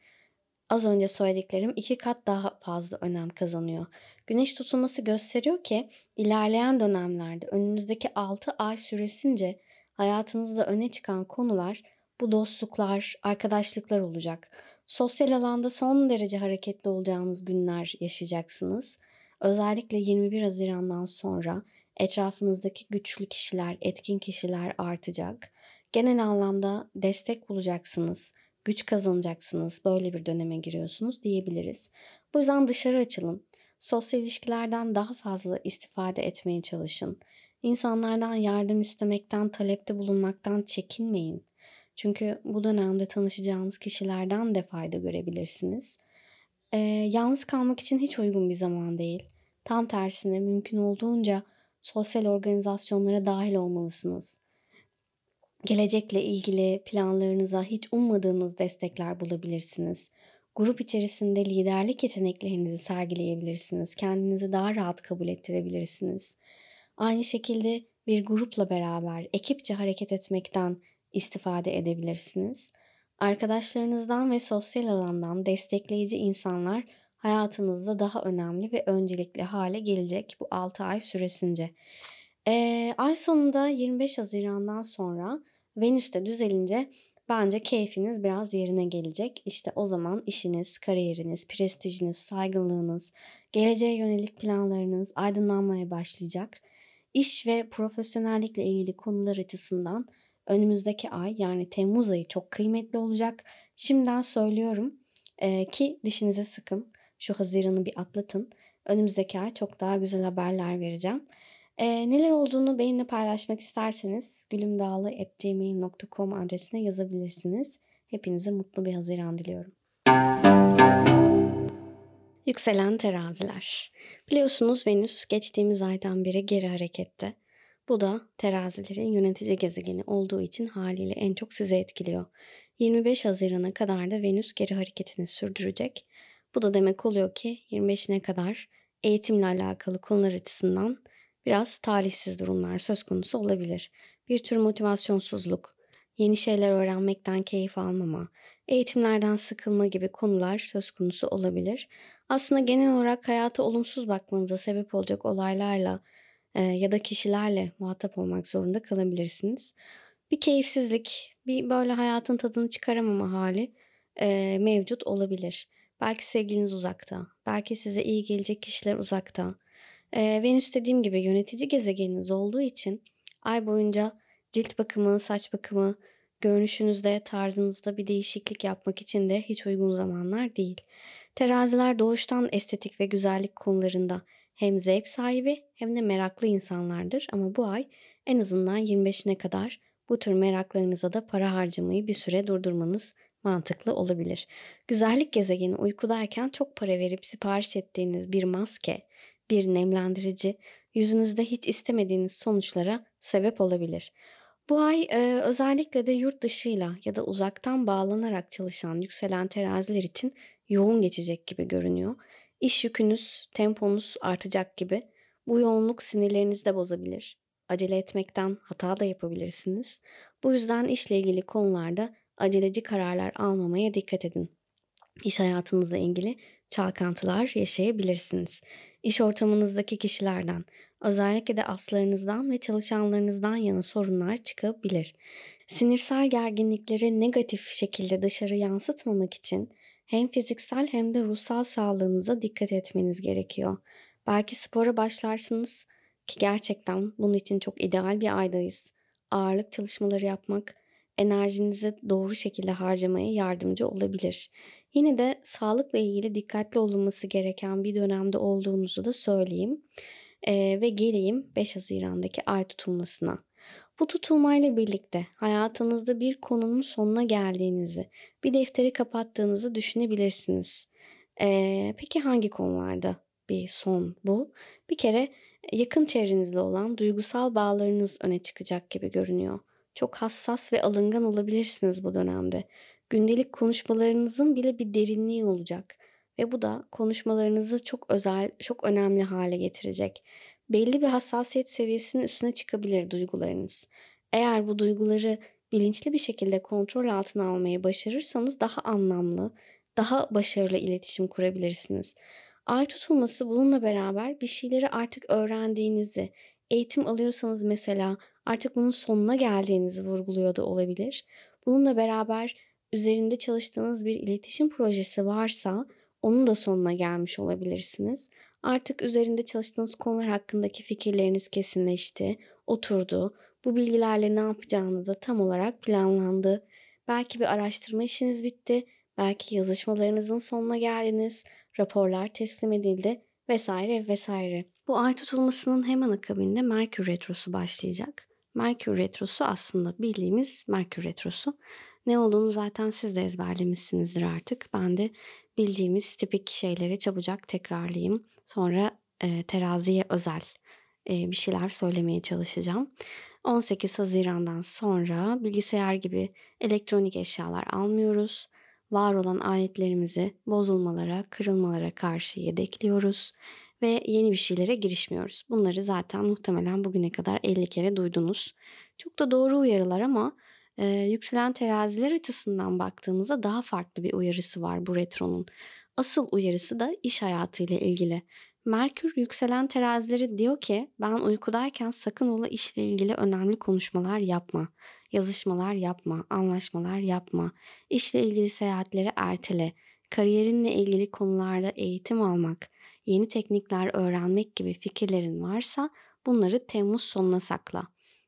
az önce söylediklerim iki kat daha fazla önem kazanıyor. Güneş tutulması gösteriyor ki ilerleyen dönemlerde önünüzdeki 6 ay süresince hayatınızda öne çıkan konular bu dostluklar, arkadaşlıklar olacak. Sosyal alanda son derece hareketli olacağınız günler yaşayacaksınız. Özellikle 21 Haziran'dan sonra etrafınızdaki güçlü kişiler, etkin kişiler artacak. Genel anlamda destek bulacaksınız, güç kazanacaksınız. Böyle bir döneme giriyorsunuz diyebiliriz. Bu yüzden dışarı açılın. Sosyal ilişkilerden daha fazla istifade etmeye çalışın. İnsanlardan yardım istemekten, talepte bulunmaktan çekinmeyin. Çünkü bu dönemde tanışacağınız kişilerden de fayda görebilirsiniz. Ee, yalnız kalmak için hiç uygun bir zaman değil. Tam tersine mümkün olduğunca sosyal organizasyonlara dahil olmalısınız. Gelecekle ilgili planlarınıza hiç ummadığınız destekler bulabilirsiniz. Grup içerisinde liderlik yeteneklerinizi sergileyebilirsiniz. Kendinizi daha rahat kabul ettirebilirsiniz. Aynı şekilde bir grupla beraber ekipçe hareket etmekten istifade edebilirsiniz. Arkadaşlarınızdan ve sosyal alandan destekleyici insanlar hayatınızda daha önemli ve öncelikli hale gelecek bu 6 ay süresince. Ee, ay sonunda 25 Haziran'dan sonra Venüs'te düzelince bence keyfiniz biraz yerine gelecek. İşte o zaman işiniz, kariyeriniz, prestijiniz, saygınlığınız, geleceğe yönelik planlarınız aydınlanmaya başlayacak. İş ve profesyonellikle ilgili konular açısından önümüzdeki ay yani Temmuz ayı çok kıymetli olacak. Şimdiden söylüyorum e, ki dişinize sıkın. Şu Haziran'ı bir atlatın. Önümüzdeki ay çok daha güzel haberler vereceğim. E, neler olduğunu benimle paylaşmak isterseniz gülümdağlı.gmail.com adresine yazabilirsiniz. Hepinize mutlu bir Haziran diliyorum. Yükselen teraziler. Biliyorsunuz Venüs geçtiğimiz aydan beri geri harekette. Bu da terazilerin yönetici gezegeni olduğu için haliyle en çok sizi etkiliyor. 25 Haziran'a kadar da Venüs geri hareketini sürdürecek. Bu da demek oluyor ki 25'ine kadar eğitimle alakalı konular açısından biraz talihsiz durumlar söz konusu olabilir. Bir tür motivasyonsuzluk, yeni şeyler öğrenmekten keyif almama, eğitimlerden sıkılma gibi konular söz konusu olabilir. Aslında genel olarak hayata olumsuz bakmanıza sebep olacak olaylarla ya da kişilerle muhatap olmak zorunda kalabilirsiniz. Bir keyifsizlik, bir böyle hayatın tadını çıkaramama hali e, mevcut olabilir. Belki sevgiliniz uzakta, belki size iyi gelecek kişiler uzakta. E, Venüs dediğim gibi yönetici gezegeniniz olduğu için ay boyunca cilt bakımı, saç bakımı, görünüşünüzde, tarzınızda bir değişiklik yapmak için de hiç uygun zamanlar değil. Teraziler doğuştan estetik ve güzellik konularında hem zevk sahibi hem de meraklı insanlardır ama bu ay en azından 25'ine kadar bu tür meraklarınıza da para harcamayı bir süre durdurmanız mantıklı olabilir. Güzellik gezegeni uykudayken çok para verip sipariş ettiğiniz bir maske, bir nemlendirici yüzünüzde hiç istemediğiniz sonuçlara sebep olabilir. Bu ay e, özellikle de yurt dışıyla ya da uzaktan bağlanarak çalışan yükselen teraziler için yoğun geçecek gibi görünüyor. İş yükünüz, temponuz artacak gibi. Bu yoğunluk sinirlerinizi de bozabilir. Acele etmekten hata da yapabilirsiniz. Bu yüzden işle ilgili konularda aceleci kararlar almamaya dikkat edin. İş hayatınızla ilgili çalkantılar yaşayabilirsiniz. İş ortamınızdaki kişilerden, özellikle de aslarınızdan ve çalışanlarınızdan yana sorunlar çıkabilir. Sinirsel gerginlikleri negatif şekilde dışarı yansıtmamak için hem fiziksel hem de ruhsal sağlığınıza dikkat etmeniz gerekiyor. Belki spora başlarsınız ki gerçekten bunun için çok ideal bir aydayız. Ağırlık çalışmaları yapmak enerjinizi doğru şekilde harcamaya yardımcı olabilir. Yine de sağlıkla ilgili dikkatli olunması gereken bir dönemde olduğunuzu da söyleyeyim. Ee, ve geleyim 5 Haziran'daki ay tutulmasına. Bu tutulmayla birlikte hayatınızda bir konunun sonuna geldiğinizi, bir defteri kapattığınızı düşünebilirsiniz. Ee, peki hangi konularda bir son bu? Bir kere yakın çevrenizde olan duygusal bağlarınız öne çıkacak gibi görünüyor. Çok hassas ve alıngan olabilirsiniz bu dönemde. Gündelik konuşmalarınızın bile bir derinliği olacak ve bu da konuşmalarınızı çok özel, çok önemli hale getirecek belli bir hassasiyet seviyesinin üstüne çıkabilir duygularınız. Eğer bu duyguları bilinçli bir şekilde kontrol altına almayı başarırsanız daha anlamlı, daha başarılı iletişim kurabilirsiniz. Ay tutulması bununla beraber bir şeyleri artık öğrendiğinizi, eğitim alıyorsanız mesela artık bunun sonuna geldiğinizi vurguluyor da olabilir. Bununla beraber üzerinde çalıştığınız bir iletişim projesi varsa onun da sonuna gelmiş olabilirsiniz. Artık üzerinde çalıştığınız konular hakkındaki fikirleriniz kesinleşti, oturdu. Bu bilgilerle ne yapacağınız da tam olarak planlandı. Belki bir araştırma işiniz bitti, belki yazışmalarınızın sonuna geldiniz, raporlar teslim edildi vesaire vesaire. Bu ay tutulmasının hemen akabinde Merkür Retrosu başlayacak. Merkür Retrosu aslında bildiğimiz Merkür Retrosu. Ne olduğunu zaten siz de ezberlemişsinizdir artık. Ben de bildiğimiz tipik şeyleri çabucak tekrarlayayım. Sonra e, teraziye özel e, bir şeyler söylemeye çalışacağım. 18 Haziran'dan sonra bilgisayar gibi elektronik eşyalar almıyoruz. Var olan aletlerimizi bozulmalara, kırılmalara karşı yedekliyoruz ve yeni bir şeylere girişmiyoruz. Bunları zaten muhtemelen bugüne kadar 50 kere duydunuz. Çok da doğru uyarılar ama e, yükselen teraziler açısından baktığımızda daha farklı bir uyarısı var bu retronun. Asıl uyarısı da iş hayatıyla ilgili. Merkür yükselen terazileri diyor ki ben uykudayken sakın ola işle ilgili önemli konuşmalar yapma. Yazışmalar yapma, anlaşmalar yapma. İşle ilgili seyahatleri ertele. Kariyerinle ilgili konularda eğitim almak, yeni teknikler öğrenmek gibi fikirlerin varsa bunları Temmuz sonuna sakla.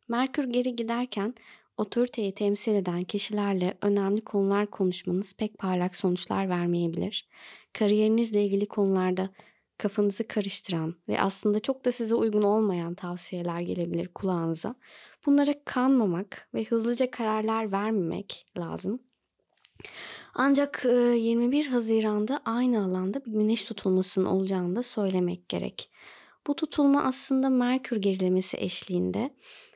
Merkür geri giderken otoriteyi temsil eden kişilerle önemli konular konuşmanız pek parlak sonuçlar vermeyebilir. Kariyerinizle ilgili konularda kafanızı karıştıran ve aslında çok da size uygun olmayan tavsiyeler gelebilir kulağınıza. Bunlara kanmamak ve hızlıca kararlar vermemek lazım. Ancak 21 Haziran'da aynı alanda bir güneş tutulmasının olacağını da söylemek gerek. Bu tutulma aslında Merkür gerilemesi eşliğinde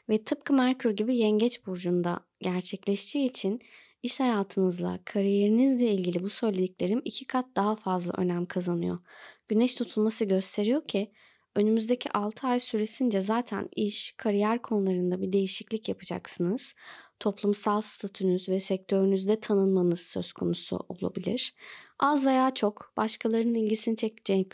ve tıpkı Merkür gibi Yengeç burcunda gerçekleştiği için iş hayatınızla, kariyerinizle ilgili bu söylediklerim iki kat daha fazla önem kazanıyor. Güneş tutulması gösteriyor ki önümüzdeki 6 ay süresince zaten iş, kariyer konularında bir değişiklik yapacaksınız. Toplumsal statünüz ve sektörünüzde tanınmanız söz konusu olabilir. Az veya çok başkalarının ilgisini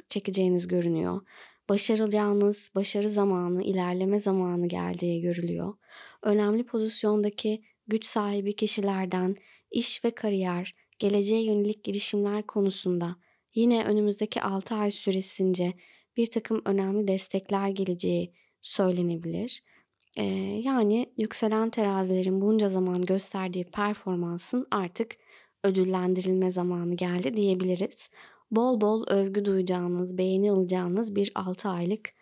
çekeceğiniz görünüyor. Başarılacağınız, başarı zamanı, ilerleme zamanı geldiği görülüyor. Önemli pozisyondaki güç sahibi kişilerden iş ve kariyer, geleceğe yönelik girişimler konusunda yine önümüzdeki 6 ay süresince bir takım önemli destekler geleceği söylenebilir. Ee, yani yükselen terazilerin bunca zaman gösterdiği performansın artık ödüllendirilme zamanı geldi diyebiliriz. Bol bol övgü duyacağınız, beğeni alacağınız bir 6 aylık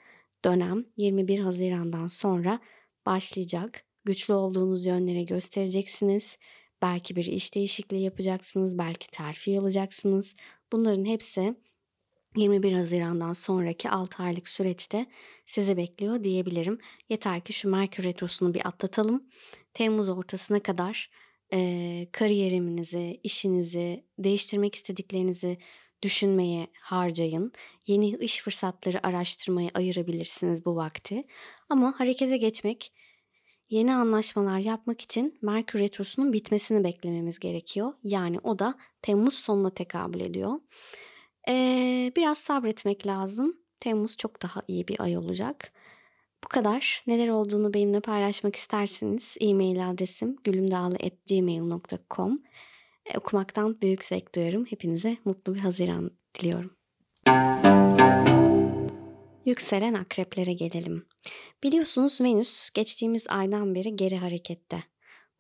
dönem 21 Haziran'dan sonra başlayacak. Güçlü olduğunuz yönleri göstereceksiniz. Belki bir iş değişikliği yapacaksınız, belki terfi alacaksınız. Bunların hepsi 21 Haziran'dan sonraki 6 aylık süreçte sizi bekliyor diyebilirim. Yeter ki şu Merkür Retrosu'nu bir atlatalım. Temmuz ortasına kadar e, kariyerinizi, işinizi, değiştirmek istediklerinizi düşünmeye harcayın. Yeni iş fırsatları araştırmaya ayırabilirsiniz bu vakti. Ama harekete geçmek, yeni anlaşmalar yapmak için Merkür Retrosu'nun bitmesini beklememiz gerekiyor. Yani o da Temmuz sonuna tekabül ediyor. Ee, biraz sabretmek lazım. Temmuz çok daha iyi bir ay olacak. Bu kadar. Neler olduğunu benimle paylaşmak isterseniz e-mail adresim gülümdağlı.gmail.com Okumaktan büyük zevk duyarım. Hepinize mutlu bir Haziran diliyorum. Yükselen akreplere gelelim. Biliyorsunuz Venüs geçtiğimiz aydan beri geri harekette.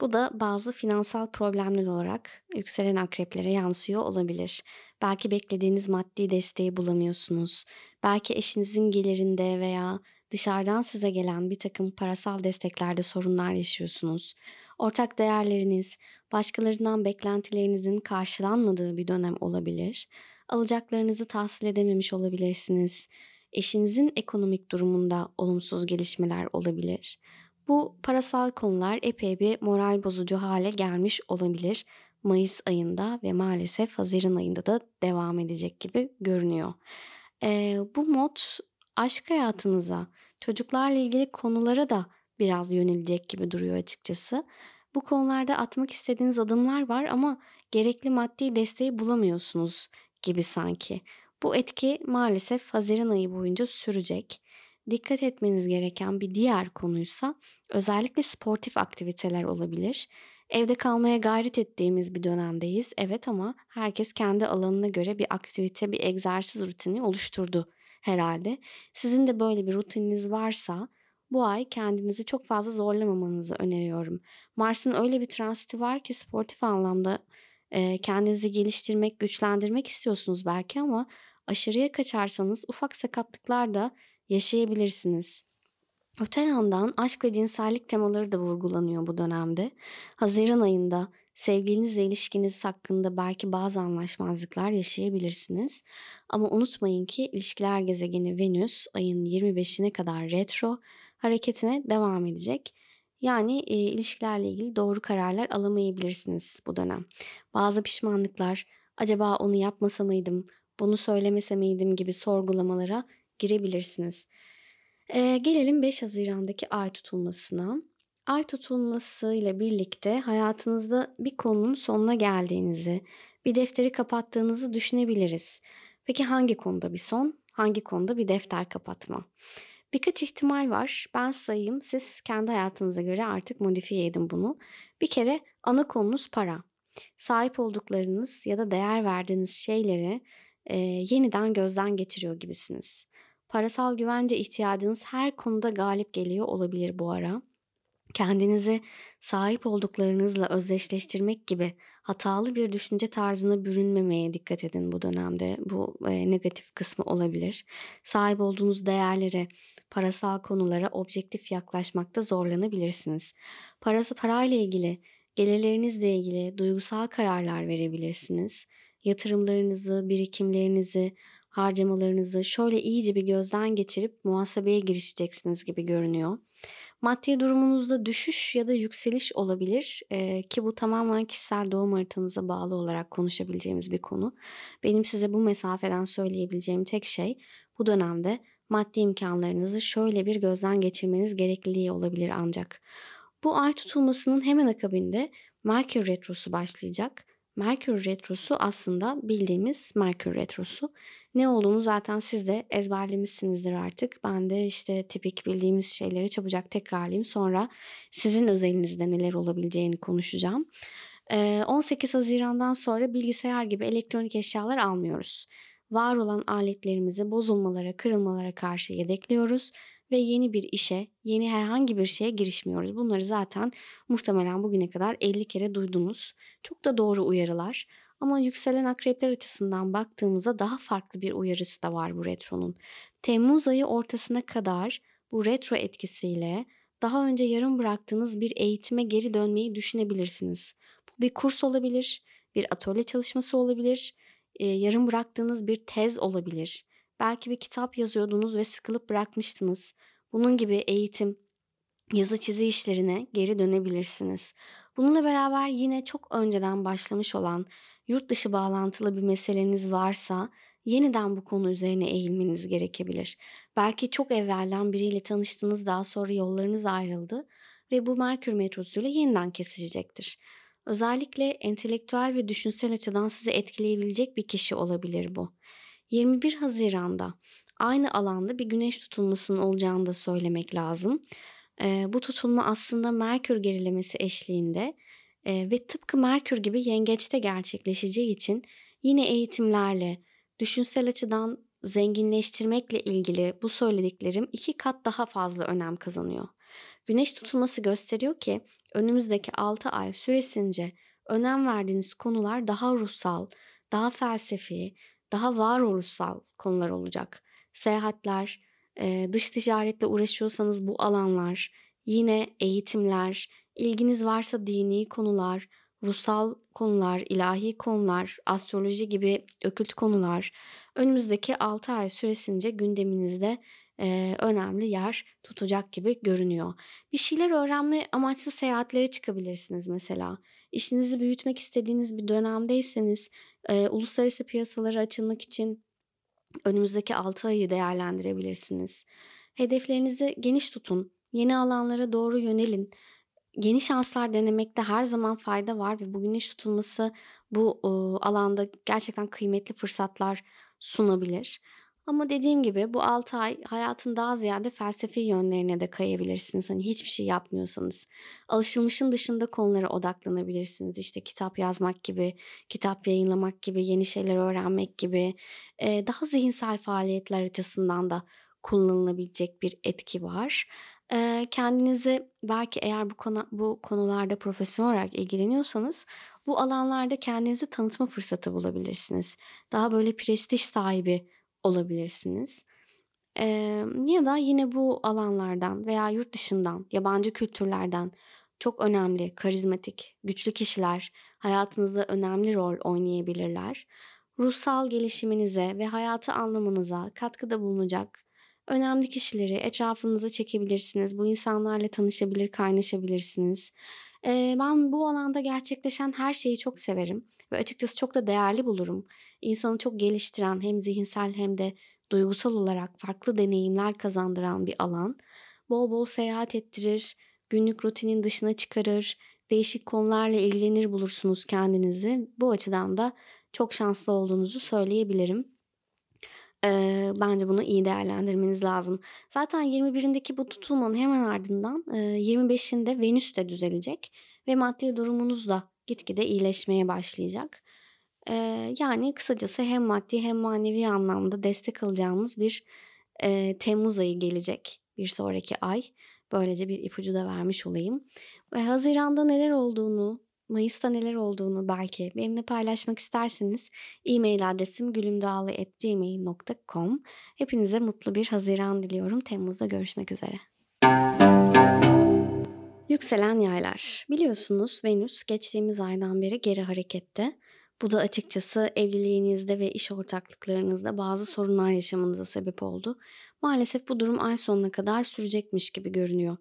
Bu da bazı finansal problemler olarak yükselen akreplere yansıyor olabilir. Belki beklediğiniz maddi desteği bulamıyorsunuz. Belki eşinizin gelirinde veya dışarıdan size gelen bir takım parasal desteklerde sorunlar yaşıyorsunuz. Ortak değerleriniz, başkalarından beklentilerinizin karşılanmadığı bir dönem olabilir. Alacaklarınızı tahsil edememiş olabilirsiniz. Eşinizin ekonomik durumunda olumsuz gelişmeler olabilir. Bu parasal konular epey bir moral bozucu hale gelmiş olabilir. Mayıs ayında ve maalesef Haziran ayında da devam edecek gibi görünüyor. Ee, bu mod aşk hayatınıza, çocuklarla ilgili konulara da biraz yönelecek gibi duruyor açıkçası. Bu konularda atmak istediğiniz adımlar var ama gerekli maddi desteği bulamıyorsunuz gibi sanki. Bu etki maalesef Haziran ayı boyunca sürecek. Dikkat etmeniz gereken bir diğer konuysa özellikle sportif aktiviteler olabilir. Evde kalmaya gayret ettiğimiz bir dönemdeyiz. Evet ama herkes kendi alanına göre bir aktivite, bir egzersiz rutini oluşturdu herhalde. Sizin de böyle bir rutininiz varsa bu ay kendinizi çok fazla zorlamamanızı öneriyorum. Mars'ın öyle bir transiti var ki sportif anlamda e, kendinizi geliştirmek, güçlendirmek istiyorsunuz belki ama aşırıya kaçarsanız ufak sakatlıklar da yaşayabilirsiniz. Öte yandan aşk ve cinsellik temaları da vurgulanıyor bu dönemde. Haziran ayında sevgilinizle ilişkiniz hakkında belki bazı anlaşmazlıklar yaşayabilirsiniz. Ama unutmayın ki ilişkiler gezegeni Venüs ayın 25'ine kadar retro hareketine devam edecek. Yani e, ilişkilerle ilgili doğru kararlar alamayabilirsiniz bu dönem. Bazı pişmanlıklar, acaba onu yapmasa mıydım, bunu söylemese miydim gibi sorgulamalara girebilirsiniz. Ee, gelelim 5 Haziran'daki ay tutulmasına. Ay tutulması ile birlikte hayatınızda bir konunun sonuna geldiğinizi, bir defteri kapattığınızı düşünebiliriz. Peki hangi konuda bir son, hangi konuda bir defter kapatma? Birkaç ihtimal var. Ben sayayım. Siz kendi hayatınıza göre artık modifiye edin bunu. Bir kere ana konunuz para. Sahip olduklarınız ya da değer verdiğiniz şeyleri e, yeniden gözden geçiriyor gibisiniz. Parasal güvence ihtiyacınız her konuda galip geliyor olabilir bu ara. Kendinizi sahip olduklarınızla özdeşleştirmek gibi hatalı bir düşünce tarzına bürünmemeye dikkat edin bu dönemde. Bu e, negatif kısmı olabilir. Sahip olduğunuz değerlere, parasal konulara objektif yaklaşmakta zorlanabilirsiniz. Parası parayla ilgili, gelirlerinizle ilgili duygusal kararlar verebilirsiniz. Yatırımlarınızı, birikimlerinizi, harcamalarınızı şöyle iyice bir gözden geçirip muhasebeye girişeceksiniz gibi görünüyor. Maddi durumunuzda düşüş ya da yükseliş olabilir ee, ki bu tamamen kişisel doğum haritanıza bağlı olarak konuşabileceğimiz bir konu. Benim size bu mesafeden söyleyebileceğim tek şey bu dönemde maddi imkanlarınızı şöyle bir gözden geçirmeniz gerekliliği olabilir ancak. Bu ay tutulmasının hemen akabinde Merkür Retrosu başlayacak. Merkür Retrosu aslında bildiğimiz Merkür Retrosu. Ne olduğunu zaten siz de ezberlemişsinizdir artık. Ben de işte tipik bildiğimiz şeyleri çabucak tekrarlayayım. Sonra sizin özelinizde neler olabileceğini konuşacağım. 18 Haziran'dan sonra bilgisayar gibi elektronik eşyalar almıyoruz. Var olan aletlerimizi bozulmalara, kırılmalara karşı yedekliyoruz ve yeni bir işe, yeni herhangi bir şeye girişmiyoruz. Bunları zaten muhtemelen bugüne kadar 50 kere duydunuz. Çok da doğru uyarılar. Ama yükselen akrepler açısından baktığımızda daha farklı bir uyarısı da var bu retronun. Temmuz ayı ortasına kadar bu retro etkisiyle daha önce yarım bıraktığınız bir eğitime geri dönmeyi düşünebilirsiniz. Bu bir kurs olabilir, bir atölye çalışması olabilir, yarım bıraktığınız bir tez olabilir. Belki bir kitap yazıyordunuz ve sıkılıp bırakmıştınız. Bunun gibi eğitim, yazı çizi işlerine geri dönebilirsiniz. Bununla beraber yine çok önceden başlamış olan yurt dışı bağlantılı bir meseleniz varsa yeniden bu konu üzerine eğilmeniz gerekebilir. Belki çok evvelden biriyle tanıştınız daha sonra yollarınız ayrıldı ve bu Merkür metrosuyla yeniden kesişecektir. Özellikle entelektüel ve düşünsel açıdan sizi etkileyebilecek bir kişi olabilir bu. 21 Haziran'da aynı alanda bir güneş tutulmasının olacağını da söylemek lazım. E, bu tutulma aslında Merkür gerilemesi eşliğinde e, ve tıpkı Merkür gibi yengeçte gerçekleşeceği için yine eğitimlerle, düşünsel açıdan zenginleştirmekle ilgili bu söylediklerim iki kat daha fazla önem kazanıyor. Güneş tutulması gösteriyor ki önümüzdeki 6 ay süresince önem verdiğiniz konular daha ruhsal, daha felsefi, daha varoluşsal konular olacak. Seyahatler, dış ticaretle uğraşıyorsanız bu alanlar, yine eğitimler, ilginiz varsa dini konular, ruhsal konular, ilahi konular, astroloji gibi ökült konular önümüzdeki 6 ay süresince gündeminizde önemli yer tutacak gibi görünüyor. Bir şeyler öğrenme amaçlı seyahatlere çıkabilirsiniz mesela. İşinizi büyütmek istediğiniz bir dönemdeyseniz e, uluslararası piyasalara açılmak için önümüzdeki 6 ayı değerlendirebilirsiniz. Hedeflerinizi geniş tutun. Yeni alanlara doğru yönelin. Yeni şanslar denemekte her zaman fayda var ve bu güneş tutulması bu e, alanda gerçekten kıymetli fırsatlar sunabilir. Ama dediğim gibi bu 6 ay hayatın daha ziyade felsefi yönlerine de kayabilirsiniz. Hani hiçbir şey yapmıyorsanız. Alışılmışın dışında konulara odaklanabilirsiniz. İşte kitap yazmak gibi, kitap yayınlamak gibi, yeni şeyler öğrenmek gibi. Ee, daha zihinsel faaliyetler açısından da kullanılabilecek bir etki var. Ee, kendinizi belki eğer bu konu bu konularda profesyonel olarak ilgileniyorsanız bu alanlarda kendinizi tanıtma fırsatı bulabilirsiniz. Daha böyle prestij sahibi olabilirsiniz. Ee, ya da yine bu alanlardan veya yurt dışından, yabancı kültürlerden çok önemli, karizmatik, güçlü kişiler hayatınızda önemli rol oynayabilirler. Ruhsal gelişiminize ve hayatı anlamınıza katkıda bulunacak önemli kişileri etrafınıza çekebilirsiniz. Bu insanlarla tanışabilir, kaynaşabilirsiniz. Ee, ben bu alanda gerçekleşen her şeyi çok severim ve açıkçası çok da değerli bulurum. İnsanı çok geliştiren hem zihinsel hem de duygusal olarak farklı deneyimler kazandıran bir alan. Bol bol seyahat ettirir, günlük rutinin dışına çıkarır, değişik konularla ilgilenir bulursunuz kendinizi. Bu açıdan da çok şanslı olduğunuzu söyleyebilirim. Eee, bence bunu iyi değerlendirmeniz lazım. Zaten 21'indeki bu tutulmanın hemen ardından eee, 25'inde Venüs de düzelecek ve maddi durumunuz da gitgide iyileşmeye başlayacak. Eee, yani kısacası hem maddi hem manevi anlamda destek alacağımız bir eee, Temmuz ayı gelecek bir sonraki ay. Böylece bir ipucu da vermiş olayım. Ve Haziran'da neler olduğunu, Mayıs'ta neler olduğunu belki benimle paylaşmak isterseniz e-mail adresim gülümdağlı.gmail.com Hepinize mutlu bir Haziran diliyorum. Temmuz'da görüşmek üzere. Yükselen yaylar. Biliyorsunuz Venüs geçtiğimiz aydan beri geri harekette. Bu da açıkçası evliliğinizde ve iş ortaklıklarınızda bazı sorunlar yaşamanıza sebep oldu. Maalesef bu durum ay sonuna kadar sürecekmiş gibi görünüyor.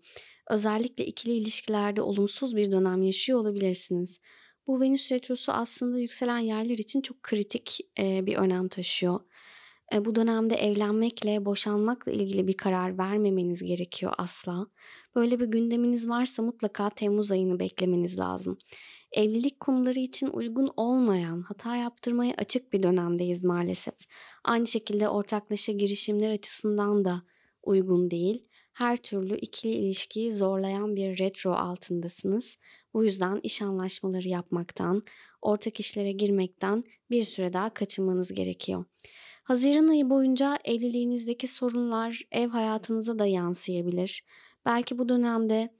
Özellikle ikili ilişkilerde olumsuz bir dönem yaşıyor olabilirsiniz. Bu Venüs retrosu aslında yükselen yaylar için çok kritik bir önem taşıyor. E, bu dönemde evlenmekle, boşanmakla ilgili bir karar vermemeniz gerekiyor asla. Böyle bir gündeminiz varsa mutlaka Temmuz ayını beklemeniz lazım. Evlilik konuları için uygun olmayan, hata yaptırmaya açık bir dönemdeyiz maalesef. Aynı şekilde ortaklaşa girişimler açısından da uygun değil her türlü ikili ilişkiyi zorlayan bir retro altındasınız. Bu yüzden iş anlaşmaları yapmaktan, ortak işlere girmekten bir süre daha kaçınmanız gerekiyor. Haziran ayı boyunca evliliğinizdeki sorunlar ev hayatınıza da yansıyabilir. Belki bu dönemde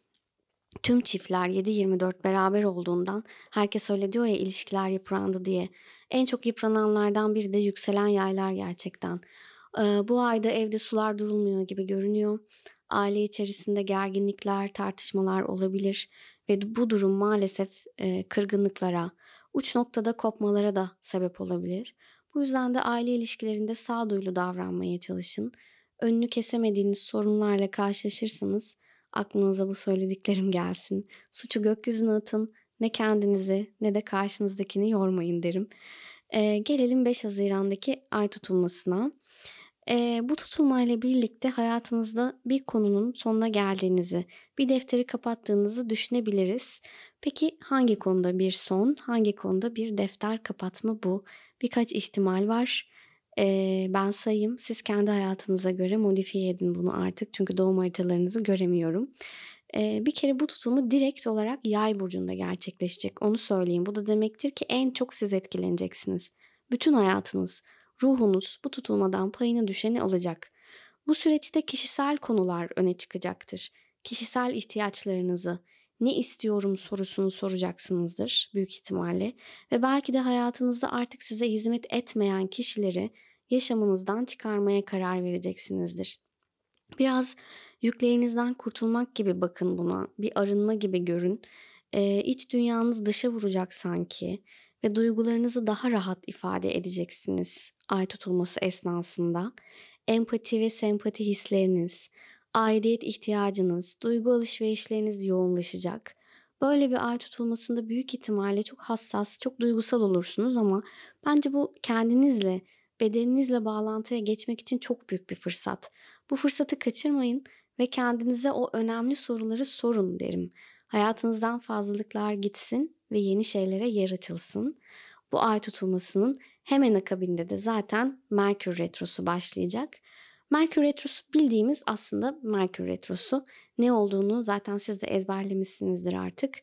tüm çiftler 7-24 beraber olduğundan herkes öyle diyor ya ilişkiler yıprandı diye. En çok yıprananlardan biri de yükselen yaylar gerçekten. Bu ayda evde sular durulmuyor gibi görünüyor aile içerisinde gerginlikler, tartışmalar olabilir ve bu durum maalesef kırgınlıklara, uç noktada kopmalara da sebep olabilir. Bu yüzden de aile ilişkilerinde sağduyulu davranmaya çalışın. Önünü kesemediğiniz sorunlarla karşılaşırsanız aklınıza bu söylediklerim gelsin. Suçu gökyüzüne atın. Ne kendinizi ne de karşınızdakini yormayın derim. Ee, gelelim 5 Haziran'daki ay tutulmasına. Eee, bu tutulmayla birlikte hayatınızda bir konunun sonuna geldiğinizi, bir defteri kapattığınızı düşünebiliriz. Peki hangi konuda bir son, hangi konuda bir defter kapatma bu? Birkaç ihtimal var. Eee, ben sayayım. Siz kendi hayatınıza göre modifiye edin bunu artık. Çünkü doğum haritalarınızı göremiyorum. Eee, bir kere bu tutumu direkt olarak yay burcunda gerçekleşecek. Onu söyleyeyim. Bu da demektir ki en çok siz etkileneceksiniz. Bütün hayatınız ruhunuz bu tutulmadan payına düşeni alacak. Bu süreçte kişisel konular öne çıkacaktır. Kişisel ihtiyaçlarınızı, ne istiyorum sorusunu soracaksınızdır büyük ihtimalle ve belki de hayatınızda artık size hizmet etmeyen kişileri yaşamınızdan çıkarmaya karar vereceksinizdir. Biraz yüklerinizden kurtulmak gibi bakın buna, bir arınma gibi görün. Ee, iç dünyanız dışa vuracak sanki ve duygularınızı daha rahat ifade edeceksiniz ay tutulması esnasında. Empati ve sempati hisleriniz, aidiyet ihtiyacınız, duygu alışverişleriniz yoğunlaşacak. Böyle bir ay tutulmasında büyük ihtimalle çok hassas, çok duygusal olursunuz ama bence bu kendinizle, bedeninizle bağlantıya geçmek için çok büyük bir fırsat. Bu fırsatı kaçırmayın ve kendinize o önemli soruları sorun derim. Hayatınızdan fazlalıklar gitsin ve yeni şeylere yer açılsın. Bu ay tutulmasının hemen akabinde de zaten Merkür Retrosu başlayacak. Merkür Retrosu bildiğimiz aslında Merkür Retrosu. Ne olduğunu zaten siz de ezberlemişsinizdir artık.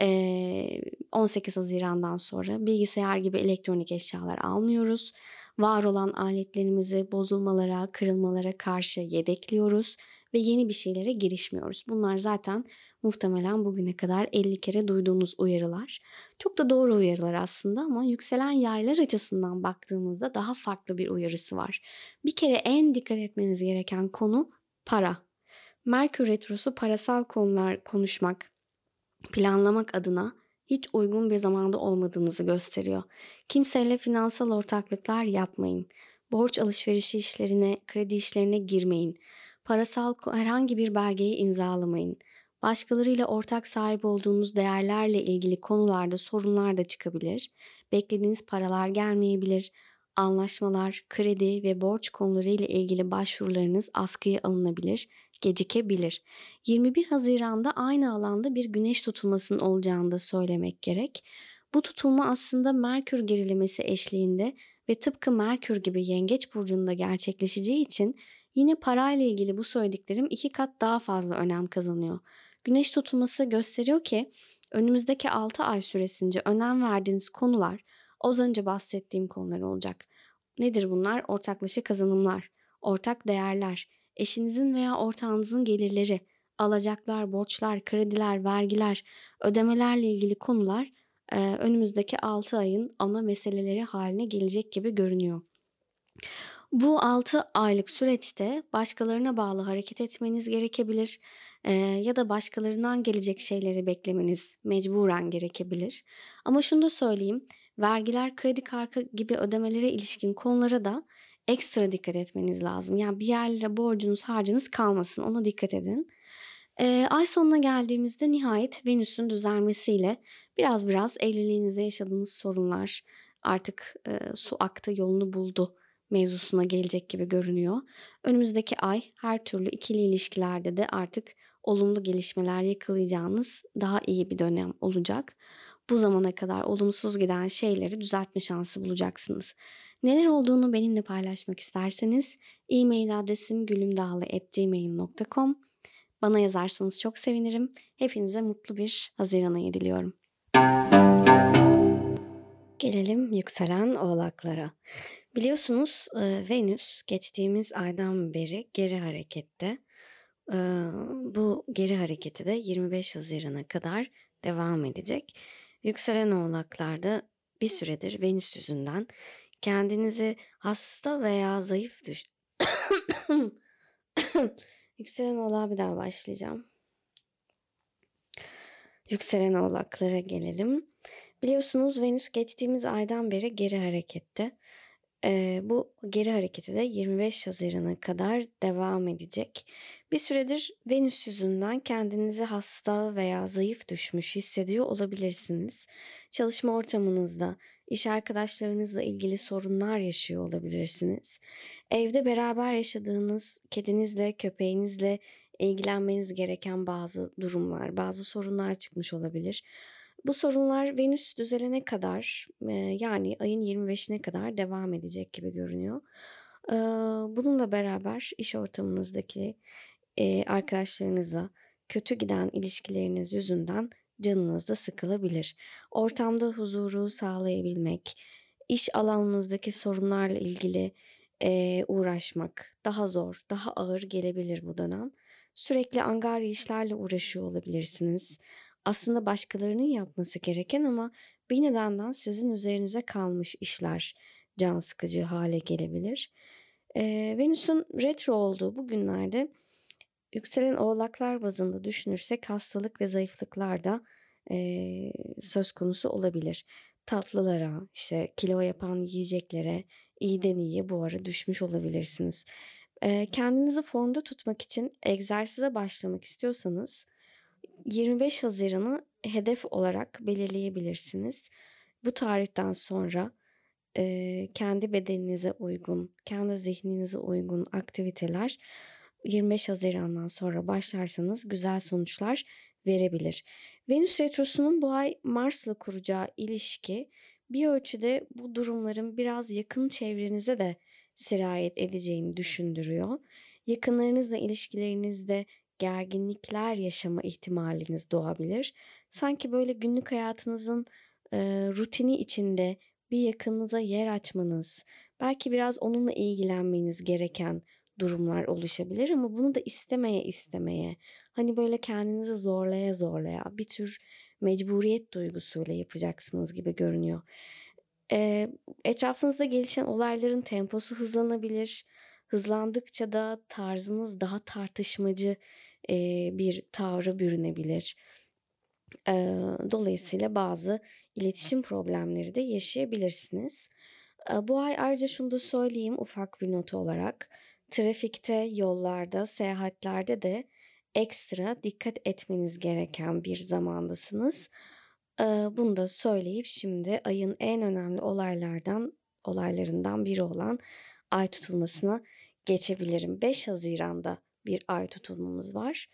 Ee, 18 Haziran'dan sonra bilgisayar gibi elektronik eşyalar almıyoruz. Var olan aletlerimizi bozulmalara, kırılmalara karşı yedekliyoruz ve yeni bir şeylere girişmiyoruz. Bunlar zaten muhtemelen bugüne kadar 50 kere duyduğunuz uyarılar. Çok da doğru uyarılar aslında ama yükselen yaylar açısından baktığımızda daha farklı bir uyarısı var. Bir kere en dikkat etmeniz gereken konu para. Merkür Retrosu parasal konular konuşmak, planlamak adına hiç uygun bir zamanda olmadığınızı gösteriyor. Kimseyle finansal ortaklıklar yapmayın. Borç alışverişi işlerine, kredi işlerine girmeyin. Parasal herhangi bir belgeyi imzalamayın. Başkalarıyla ortak sahip olduğunuz değerlerle ilgili konularda sorunlar da çıkabilir. Beklediğiniz paralar gelmeyebilir. Anlaşmalar, kredi ve borç konuları ile ilgili başvurularınız askıya alınabilir, gecikebilir. 21 Haziran'da aynı alanda bir güneş tutulmasının olacağını da söylemek gerek. Bu tutulma aslında Merkür gerilemesi eşliğinde ve tıpkı Merkür gibi Yengeç burcunda gerçekleşeceği için yine parayla ilgili bu söylediklerim iki kat daha fazla önem kazanıyor. Güneş tutulması gösteriyor ki önümüzdeki 6 ay süresince önem verdiğiniz konular az önce bahsettiğim konular olacak. Nedir bunlar? Ortaklaşa kazanımlar, ortak değerler, eşinizin veya ortağınızın gelirleri, alacaklar, borçlar, krediler, vergiler, ödemelerle ilgili konular e, önümüzdeki 6 ayın ana meseleleri haline gelecek gibi görünüyor. Bu 6 aylık süreçte başkalarına bağlı hareket etmeniz gerekebilir e, ya da başkalarından gelecek şeyleri beklemeniz mecburen gerekebilir. Ama şunu da söyleyeyim, vergiler, kredi kartı gibi ödemelere ilişkin konulara da ekstra dikkat etmeniz lazım. Yani bir yerlere borcunuz, harcınız kalmasın ona dikkat edin. E, ay sonuna geldiğimizde nihayet Venüs'ün düzelmesiyle biraz biraz evliliğinizde yaşadığınız sorunlar artık e, su aktı yolunu buldu mevzusuna gelecek gibi görünüyor. Önümüzdeki ay her türlü ikili ilişkilerde de artık olumlu gelişmeler yakalayacağınız daha iyi bir dönem olacak. Bu zamana kadar olumsuz giden şeyleri düzeltme şansı bulacaksınız. Neler olduğunu benimle paylaşmak isterseniz e-mail adresim gülümdağlı.gmail.com Bana yazarsanız çok sevinirim. Hepinize mutlu bir Haziran ayı diliyorum. Gelelim yükselen oğlaklara. Biliyorsunuz Venüs geçtiğimiz aydan beri geri harekette. Bu geri hareketi de 25 Haziran'a kadar devam edecek. Yükselen oğlaklarda bir süredir Venüs yüzünden kendinizi hasta veya zayıf düş... Yükselen oğlağa bir daha başlayacağım. Yükselen oğlaklara gelelim. Biliyorsunuz Venüs geçtiğimiz aydan beri geri harekette. Ee, bu geri hareketi de 25 Haziran'a kadar devam edecek. Bir süredir Venüs yüzünden kendinizi hasta veya zayıf düşmüş hissediyor olabilirsiniz. Çalışma ortamınızda, iş arkadaşlarınızla ilgili sorunlar yaşıyor olabilirsiniz. Evde beraber yaşadığınız kedinizle, köpeğinizle ilgilenmeniz gereken bazı durumlar, bazı sorunlar çıkmış olabilir. Bu sorunlar Venüs düzelene kadar yani ayın 25'ine kadar devam edecek gibi görünüyor. Bununla beraber iş ortamınızdaki arkadaşlarınızla kötü giden ilişkileriniz yüzünden canınız da sıkılabilir. Ortamda huzuru sağlayabilmek, iş alanınızdaki sorunlarla ilgili uğraşmak daha zor, daha ağır gelebilir bu dönem. Sürekli angarya işlerle uğraşıyor olabilirsiniz aslında başkalarının yapması gereken ama bir nedenden sizin üzerinize kalmış işler can sıkıcı hale gelebilir. Ee, Venüs'ün retro olduğu bu günlerde yükselen oğlaklar bazında düşünürsek hastalık ve zayıflıklar da e, söz konusu olabilir. Tatlılara, işte kilo yapan yiyeceklere iyiden iyiye bu ara düşmüş olabilirsiniz. E, kendinizi formda tutmak için egzersize başlamak istiyorsanız 25 Haziran'ı hedef olarak belirleyebilirsiniz. Bu tarihten sonra e, kendi bedeninize uygun, kendi zihninize uygun aktiviteler 25 Haziran'dan sonra başlarsanız güzel sonuçlar verebilir. Venüs Retrosu'nun bu ay Mars'la kuracağı ilişki bir ölçüde bu durumların biraz yakın çevrenize de sirayet edeceğini düşündürüyor. Yakınlarınızla ilişkilerinizde gerginlikler yaşama ihtimaliniz doğabilir. Sanki böyle günlük hayatınızın e, rutini içinde bir yakınınıza yer açmanız, belki biraz onunla ilgilenmeniz gereken durumlar oluşabilir ama bunu da istemeye istemeye, hani böyle kendinizi zorlaya zorlaya bir tür mecburiyet duygusuyla yapacaksınız gibi görünüyor. Eee, etrafınızda gelişen olayların temposu hızlanabilir. Hızlandıkça da tarzınız daha tartışmacı, eee, bir tavra bürünebilir. Eee, dolayısıyla bazı iletişim problemleri de yaşayabilirsiniz. Eee, bu ay ayrıca şunu da söyleyeyim ufak bir not olarak. Trafikte, yollarda, seyahatlerde de ekstra dikkat etmeniz gereken bir zamandasınız. Bunu da söyleyip şimdi ayın en önemli olaylardan olaylarından biri olan ay tutulmasına geçebilirim. 5 Haziran'da bir ay tutulmamız var.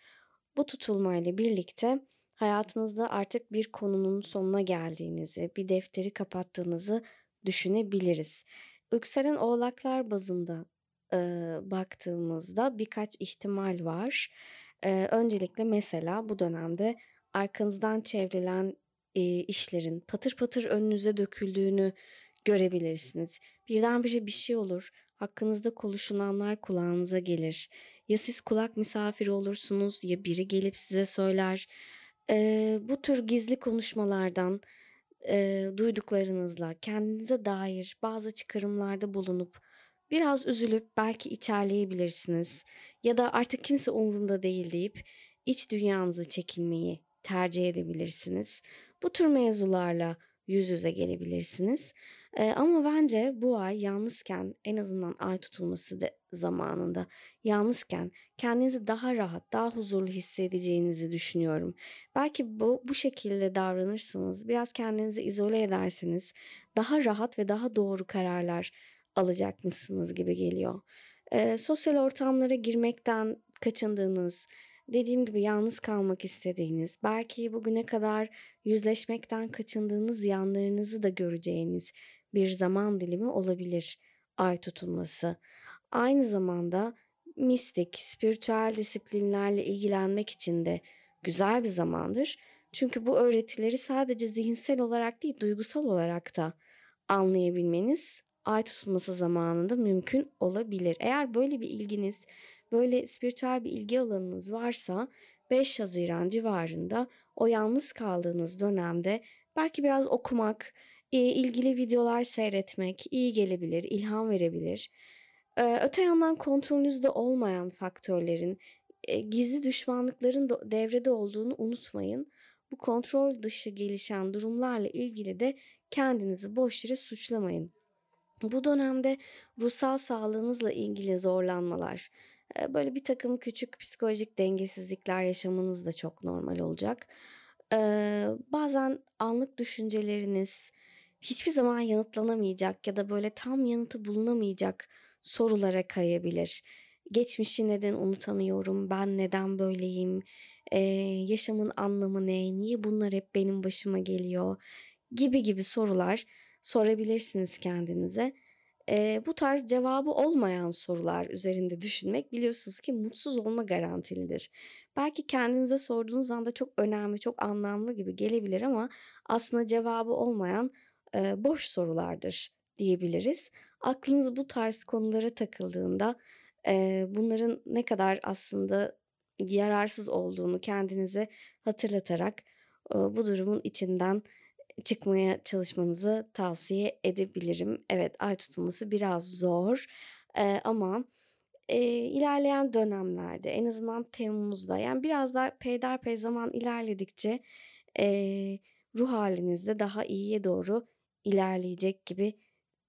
Bu tutulmayla birlikte hayatınızda artık bir konunun sonuna geldiğinizi, bir defteri kapattığınızı düşünebiliriz. Yükselen oğlaklar bazında e, baktığımızda birkaç ihtimal var. E, öncelikle mesela bu dönemde arkanızdan çevrilen e, işlerin patır patır önünüze döküldüğünü görebilirsiniz. Birdenbire bir şey olur. Hakkınızda konuşulanlar kulağınıza gelir. Ya siz kulak misafiri olursunuz ya biri gelip size söyler. Ee, bu tür gizli konuşmalardan e, duyduklarınızla kendinize dair bazı çıkarımlarda bulunup biraz üzülüp belki içerleyebilirsiniz. Ya da artık kimse umurumda değil deyip iç dünyanıza çekilmeyi tercih edebilirsiniz. Bu tür mevzularla yüz yüze gelebilirsiniz. Ee, ama bence bu ay yalnızken en azından ay tutulması de zamanında yalnızken kendinizi daha rahat, daha huzurlu hissedeceğinizi düşünüyorum. Belki bu bu şekilde davranırsanız, biraz kendinizi izole ederseniz daha rahat ve daha doğru kararlar alacakmışsınız gibi geliyor. Ee, sosyal ortamlara girmekten kaçındığınız, dediğim gibi yalnız kalmak istediğiniz, belki bugüne kadar yüzleşmekten kaçındığınız yanlarınızı da göreceğiniz bir zaman dilimi olabilir ay tutulması. Aynı zamanda mistik, spiritüel disiplinlerle ilgilenmek için de güzel bir zamandır. Çünkü bu öğretileri sadece zihinsel olarak değil, duygusal olarak da anlayabilmeniz ay tutulması zamanında mümkün olabilir. Eğer böyle bir ilginiz, böyle spiritüel bir ilgi alanınız varsa 5 Haziran civarında o yalnız kaldığınız dönemde belki biraz okumak, ilgili videolar seyretmek iyi gelebilir, ilham verebilir. Öte yandan kontrolünüzde olmayan faktörlerin, gizli düşmanlıkların devrede olduğunu unutmayın. Bu kontrol dışı gelişen durumlarla ilgili de kendinizi boş yere suçlamayın. Bu dönemde ruhsal sağlığınızla ilgili zorlanmalar, böyle bir takım küçük psikolojik dengesizlikler yaşamanız da çok normal olacak. Bazen anlık düşünceleriniz hiçbir zaman yanıtlanamayacak ya da böyle tam yanıtı bulunamayacak sorulara kayabilir. Geçmişi neden unutamıyorum, ben neden böyleyim, ee, yaşamın anlamı ne, niye bunlar hep benim başıma geliyor gibi gibi sorular sorabilirsiniz kendinize. E, bu tarz cevabı olmayan sorular üzerinde düşünmek biliyorsunuz ki mutsuz olma garantilidir. Belki kendinize sorduğunuz anda çok önemli, çok anlamlı gibi gelebilir ama aslında cevabı olmayan e, boş sorulardır diyebiliriz. Aklınız bu tarz konulara takıldığında e, bunların ne kadar aslında yararsız olduğunu kendinize hatırlatarak e, bu durumun içinden çıkmaya çalışmanızı tavsiye edebilirim. Evet ay tutulması biraz zor e, ama e, ilerleyen dönemlerde en azından Temmuz'da yani biraz daha peyderpey zaman ilerledikçe e, ruh halinizde daha iyiye doğru ilerleyecek gibi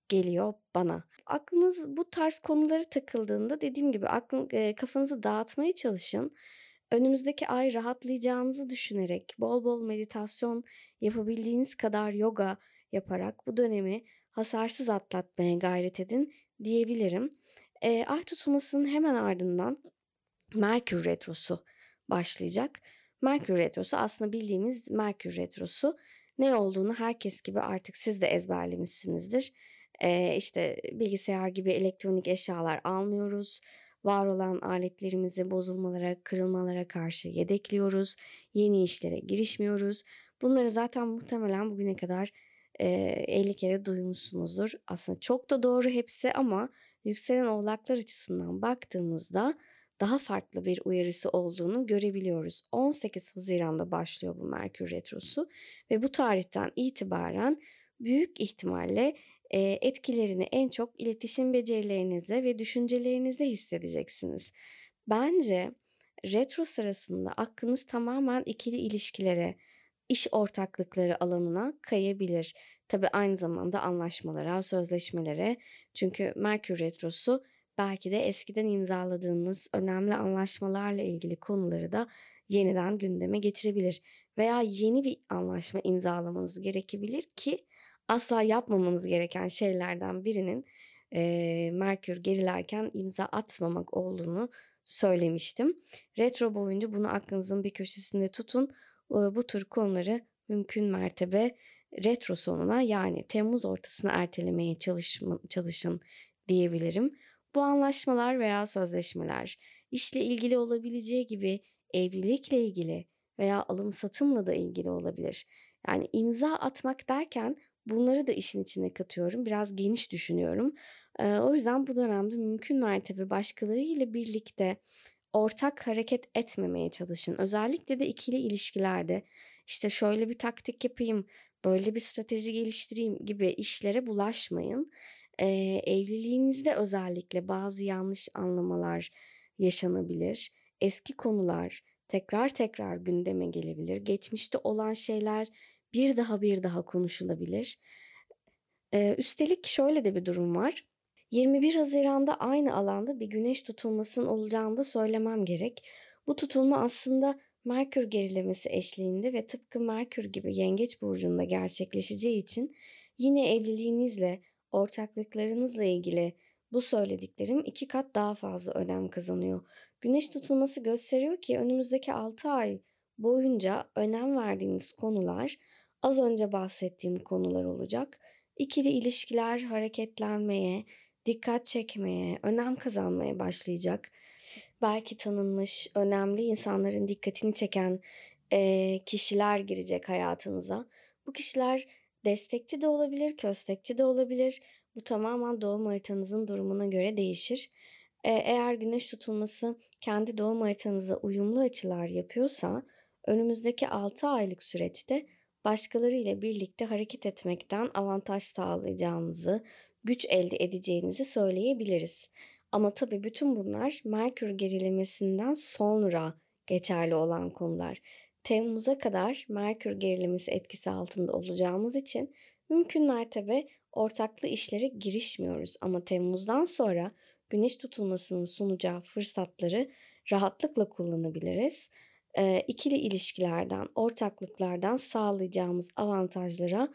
geliyor bana. Aklınız bu tarz konulara takıldığında dediğim gibi aklın, e, kafanızı dağıtmaya çalışın. Önümüzdeki ay rahatlayacağınızı düşünerek bol bol meditasyon yapabildiğiniz kadar yoga yaparak bu dönemi hasarsız atlatmaya gayret edin diyebilirim. E, ay tutulmasının hemen ardından Merkür Retrosu başlayacak. Merkür Retrosu aslında bildiğimiz Merkür Retrosu ne olduğunu herkes gibi artık siz de ezberlemişsinizdir. Ee, işte bilgisayar gibi elektronik eşyalar almıyoruz. Var olan aletlerimizi bozulmalara, kırılmalara karşı yedekliyoruz. Yeni işlere girişmiyoruz. Bunları zaten muhtemelen bugüne kadar e, 50 kere duymuşsunuzdur. Aslında çok da doğru hepsi ama yükselen oğlaklar açısından baktığımızda daha farklı bir uyarısı olduğunu görebiliyoruz. 18 Haziran'da başlıyor bu Merkür Retrosu ve bu tarihten itibaren büyük ihtimalle e, etkilerini en çok iletişim becerilerinizde ve düşüncelerinizde hissedeceksiniz. Bence retro sırasında aklınız tamamen ikili ilişkilere, iş ortaklıkları alanına kayabilir. Tabi aynı zamanda anlaşmalara, sözleşmelere. Çünkü Merkür Retrosu belki de eskiden imzaladığınız önemli anlaşmalarla ilgili konuları da yeniden gündeme getirebilir. Veya yeni bir anlaşma imzalamanız gerekebilir ki asla yapmamanız gereken şeylerden birinin e, Merkür gerilerken imza atmamak olduğunu söylemiştim. Retro boyunca bunu aklınızın bir köşesinde tutun. E, bu tür konuları mümkün mertebe retro sonuna yani Temmuz ortasına ertelemeye çalışma, çalışın diyebilirim. Bu anlaşmalar veya sözleşmeler işle ilgili olabileceği gibi evlilikle ilgili veya alım satımla da ilgili olabilir. Yani imza atmak derken bunları da işin içine katıyorum. Biraz geniş düşünüyorum. Ee, o yüzden bu dönemde mümkün mertebe başkalarıyla birlikte ortak hareket etmemeye çalışın. Özellikle de ikili ilişkilerde işte şöyle bir taktik yapayım, böyle bir strateji geliştireyim gibi işlere bulaşmayın. Ee, evliliğinizde özellikle bazı yanlış anlamalar yaşanabilir. Eski konular tekrar tekrar gündeme gelebilir. Geçmişte olan şeyler bir daha bir daha konuşulabilir. Ee, üstelik şöyle de bir durum var. 21 Haziran'da aynı alanda bir güneş tutulmasının olacağını da söylemem gerek. Bu tutulma aslında Merkür gerilemesi eşliğinde ve tıpkı Merkür gibi Yengeç burcunda gerçekleşeceği için yine evliliğinizle, ortaklıklarınızla ilgili bu söylediklerim iki kat daha fazla önem kazanıyor. Güneş tutulması gösteriyor ki önümüzdeki 6 ay boyunca önem verdiğiniz konular az önce bahsettiğim konular olacak. İkili ilişkiler hareketlenmeye, dikkat çekmeye, önem kazanmaya başlayacak. Belki tanınmış, önemli insanların dikkatini çeken e, kişiler girecek hayatınıza. Bu kişiler destekçi de olabilir, köstekçi de olabilir. Bu tamamen doğum haritanızın durumuna göre değişir. E, eğer güneş tutulması kendi doğum haritanıza uyumlu açılar yapıyorsa önümüzdeki 6 aylık süreçte başkaları ile birlikte hareket etmekten avantaj sağlayacağınızı, güç elde edeceğinizi söyleyebiliriz. Ama tabii bütün bunlar Merkür gerilemesinden sonra geçerli olan konular. Temmuz'a kadar Merkür gerilemesi etkisi altında olacağımız için mümkün mertebe ortaklı işlere girişmiyoruz. Ama Temmuz'dan sonra güneş tutulmasının sunacağı fırsatları rahatlıkla kullanabiliriz e, ikili ilişkilerden, ortaklıklardan sağlayacağımız avantajlara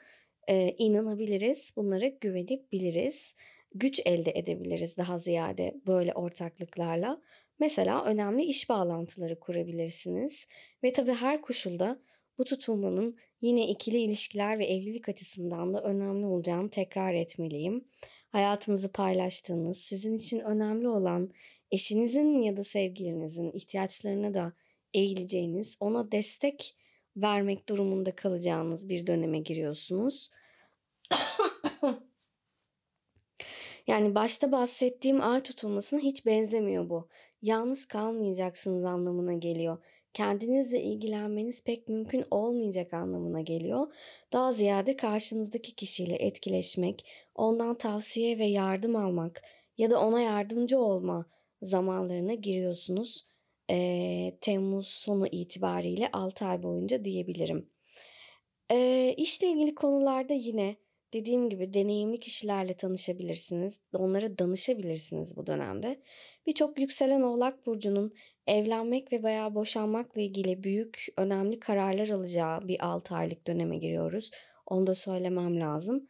e, inanabiliriz. Bunlara güvenebiliriz. Güç elde edebiliriz daha ziyade böyle ortaklıklarla. Mesela önemli iş bağlantıları kurabilirsiniz. Ve tabii her koşulda bu tutulmanın yine ikili ilişkiler ve evlilik açısından da önemli olacağını tekrar etmeliyim. Hayatınızı paylaştığınız, sizin için önemli olan eşinizin ya da sevgilinizin ihtiyaçlarına da eğileceğiniz, ona destek vermek durumunda kalacağınız bir döneme giriyorsunuz. yani başta bahsettiğim ay tutulmasına hiç benzemiyor bu. Yalnız kalmayacaksınız anlamına geliyor. Kendinizle ilgilenmeniz pek mümkün olmayacak anlamına geliyor. Daha ziyade karşınızdaki kişiyle etkileşmek, ondan tavsiye ve yardım almak ya da ona yardımcı olma zamanlarına giriyorsunuz e, Temmuz sonu itibariyle 6 ay boyunca diyebilirim. E, işle ilgili konularda yine dediğim gibi deneyimli kişilerle tanışabilirsiniz. Onlara danışabilirsiniz bu dönemde. Birçok yükselen oğlak burcunun evlenmek ve veya boşanmakla ilgili büyük önemli kararlar alacağı bir 6 aylık döneme giriyoruz. Onu da söylemem lazım.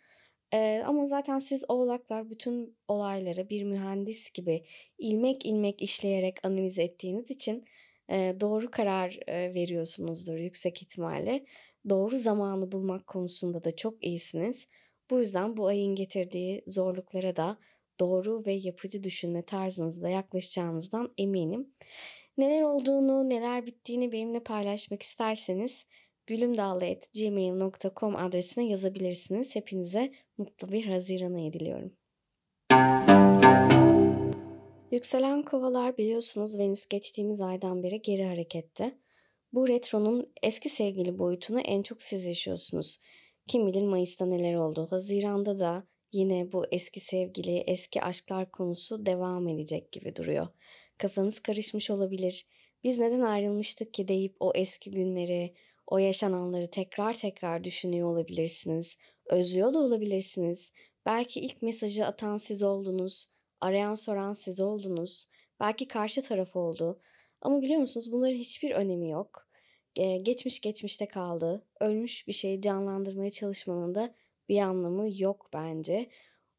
Ee, ama zaten siz oğlaklar bütün olayları bir mühendis gibi ilmek ilmek işleyerek analiz ettiğiniz için e, doğru karar e, veriyorsunuzdur yüksek ihtimalle. Doğru zamanı bulmak konusunda da çok iyisiniz. Bu yüzden bu ayın getirdiği zorluklara da doğru ve yapıcı düşünme tarzınızda yaklaşacağınızdan eminim. Neler olduğunu, neler bittiğini benimle paylaşmak isterseniz gülümdağlı.gmail.com adresine yazabilirsiniz. Hepinize mutlu bir Haziran ayı diliyorum. Yükselen kovalar biliyorsunuz Venüs geçtiğimiz aydan beri geri harekette. Bu retronun eski sevgili boyutunu en çok siz yaşıyorsunuz. Kim bilir Mayıs'ta neler oldu. Haziran'da da yine bu eski sevgili, eski aşklar konusu devam edecek gibi duruyor. Kafanız karışmış olabilir. Biz neden ayrılmıştık ki deyip o eski günleri, o yaşananları tekrar tekrar düşünüyor olabilirsiniz. Özlüyor da olabilirsiniz. Belki ilk mesajı atan siz oldunuz. Arayan soran siz oldunuz. Belki karşı taraf oldu. Ama biliyor musunuz bunların hiçbir önemi yok. Geçmiş geçmişte kaldı. Ölmüş bir şeyi canlandırmaya çalışmanın da bir anlamı yok bence.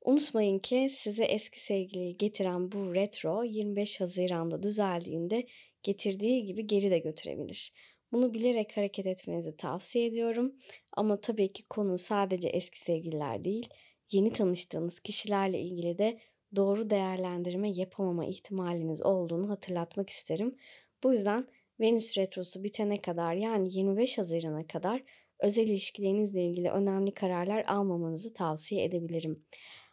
Unutmayın ki size eski sevgiliyi getiren bu retro 25 Haziran'da düzeldiğinde getirdiği gibi geri de götürebilir. Bunu bilerek hareket etmenizi tavsiye ediyorum. Ama tabii ki konu sadece eski sevgililer değil, yeni tanıştığınız kişilerle ilgili de doğru değerlendirme yapamama ihtimaliniz olduğunu hatırlatmak isterim. Bu yüzden Venüs retrosu bitene kadar yani 25 Haziran'a kadar özel ilişkilerinizle ilgili önemli kararlar almamanızı tavsiye edebilirim.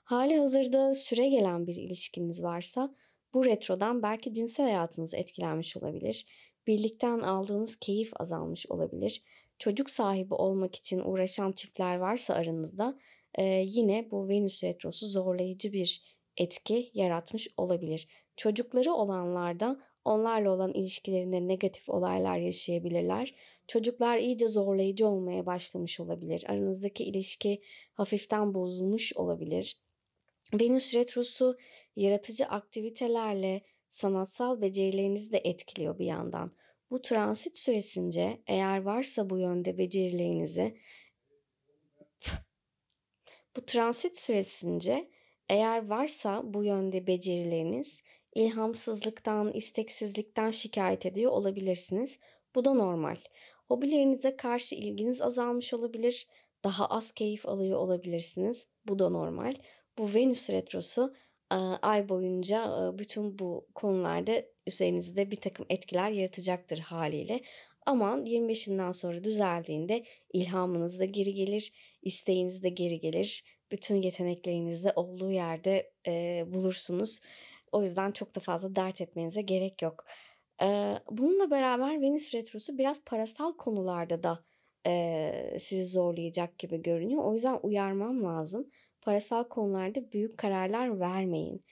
Hali hazırda süre gelen bir ilişkiniz varsa bu retrodan belki cinsel hayatınız etkilenmiş olabilir. Birlikten aldığınız keyif azalmış olabilir. Çocuk sahibi olmak için uğraşan çiftler varsa aranızda e, yine bu Venüs retrosu zorlayıcı bir etki yaratmış olabilir. Çocukları olanlarda onlarla olan ilişkilerinde negatif olaylar yaşayabilirler. Çocuklar iyice zorlayıcı olmaya başlamış olabilir. Aranızdaki ilişki hafiften bozulmuş olabilir. Venüs retrosu yaratıcı aktivitelerle sanatsal becerilerinizi de etkiliyor bir yandan. Bu transit süresince eğer varsa bu yönde becerilerinizi bu transit süresince eğer varsa bu yönde becerileriniz ilhamsızlıktan, isteksizlikten şikayet ediyor olabilirsiniz. Bu da normal. Hobilerinize karşı ilginiz azalmış olabilir. Daha az keyif alıyor olabilirsiniz. Bu da normal. Bu Venüs retrosu ay boyunca bütün bu konularda üzerinizde bir takım etkiler yaratacaktır haliyle. Ama 25'inden sonra düzeldiğinde ilhamınız da geri gelir, isteğiniz de geri gelir. Bütün yeteneklerinizi olduğu yerde e, bulursunuz. O yüzden çok da fazla dert etmenize gerek yok. Bununla beraber Venüs Retrosu biraz parasal konularda da sizi zorlayacak gibi görünüyor. O yüzden uyarmam lazım parasal konularda büyük kararlar vermeyin.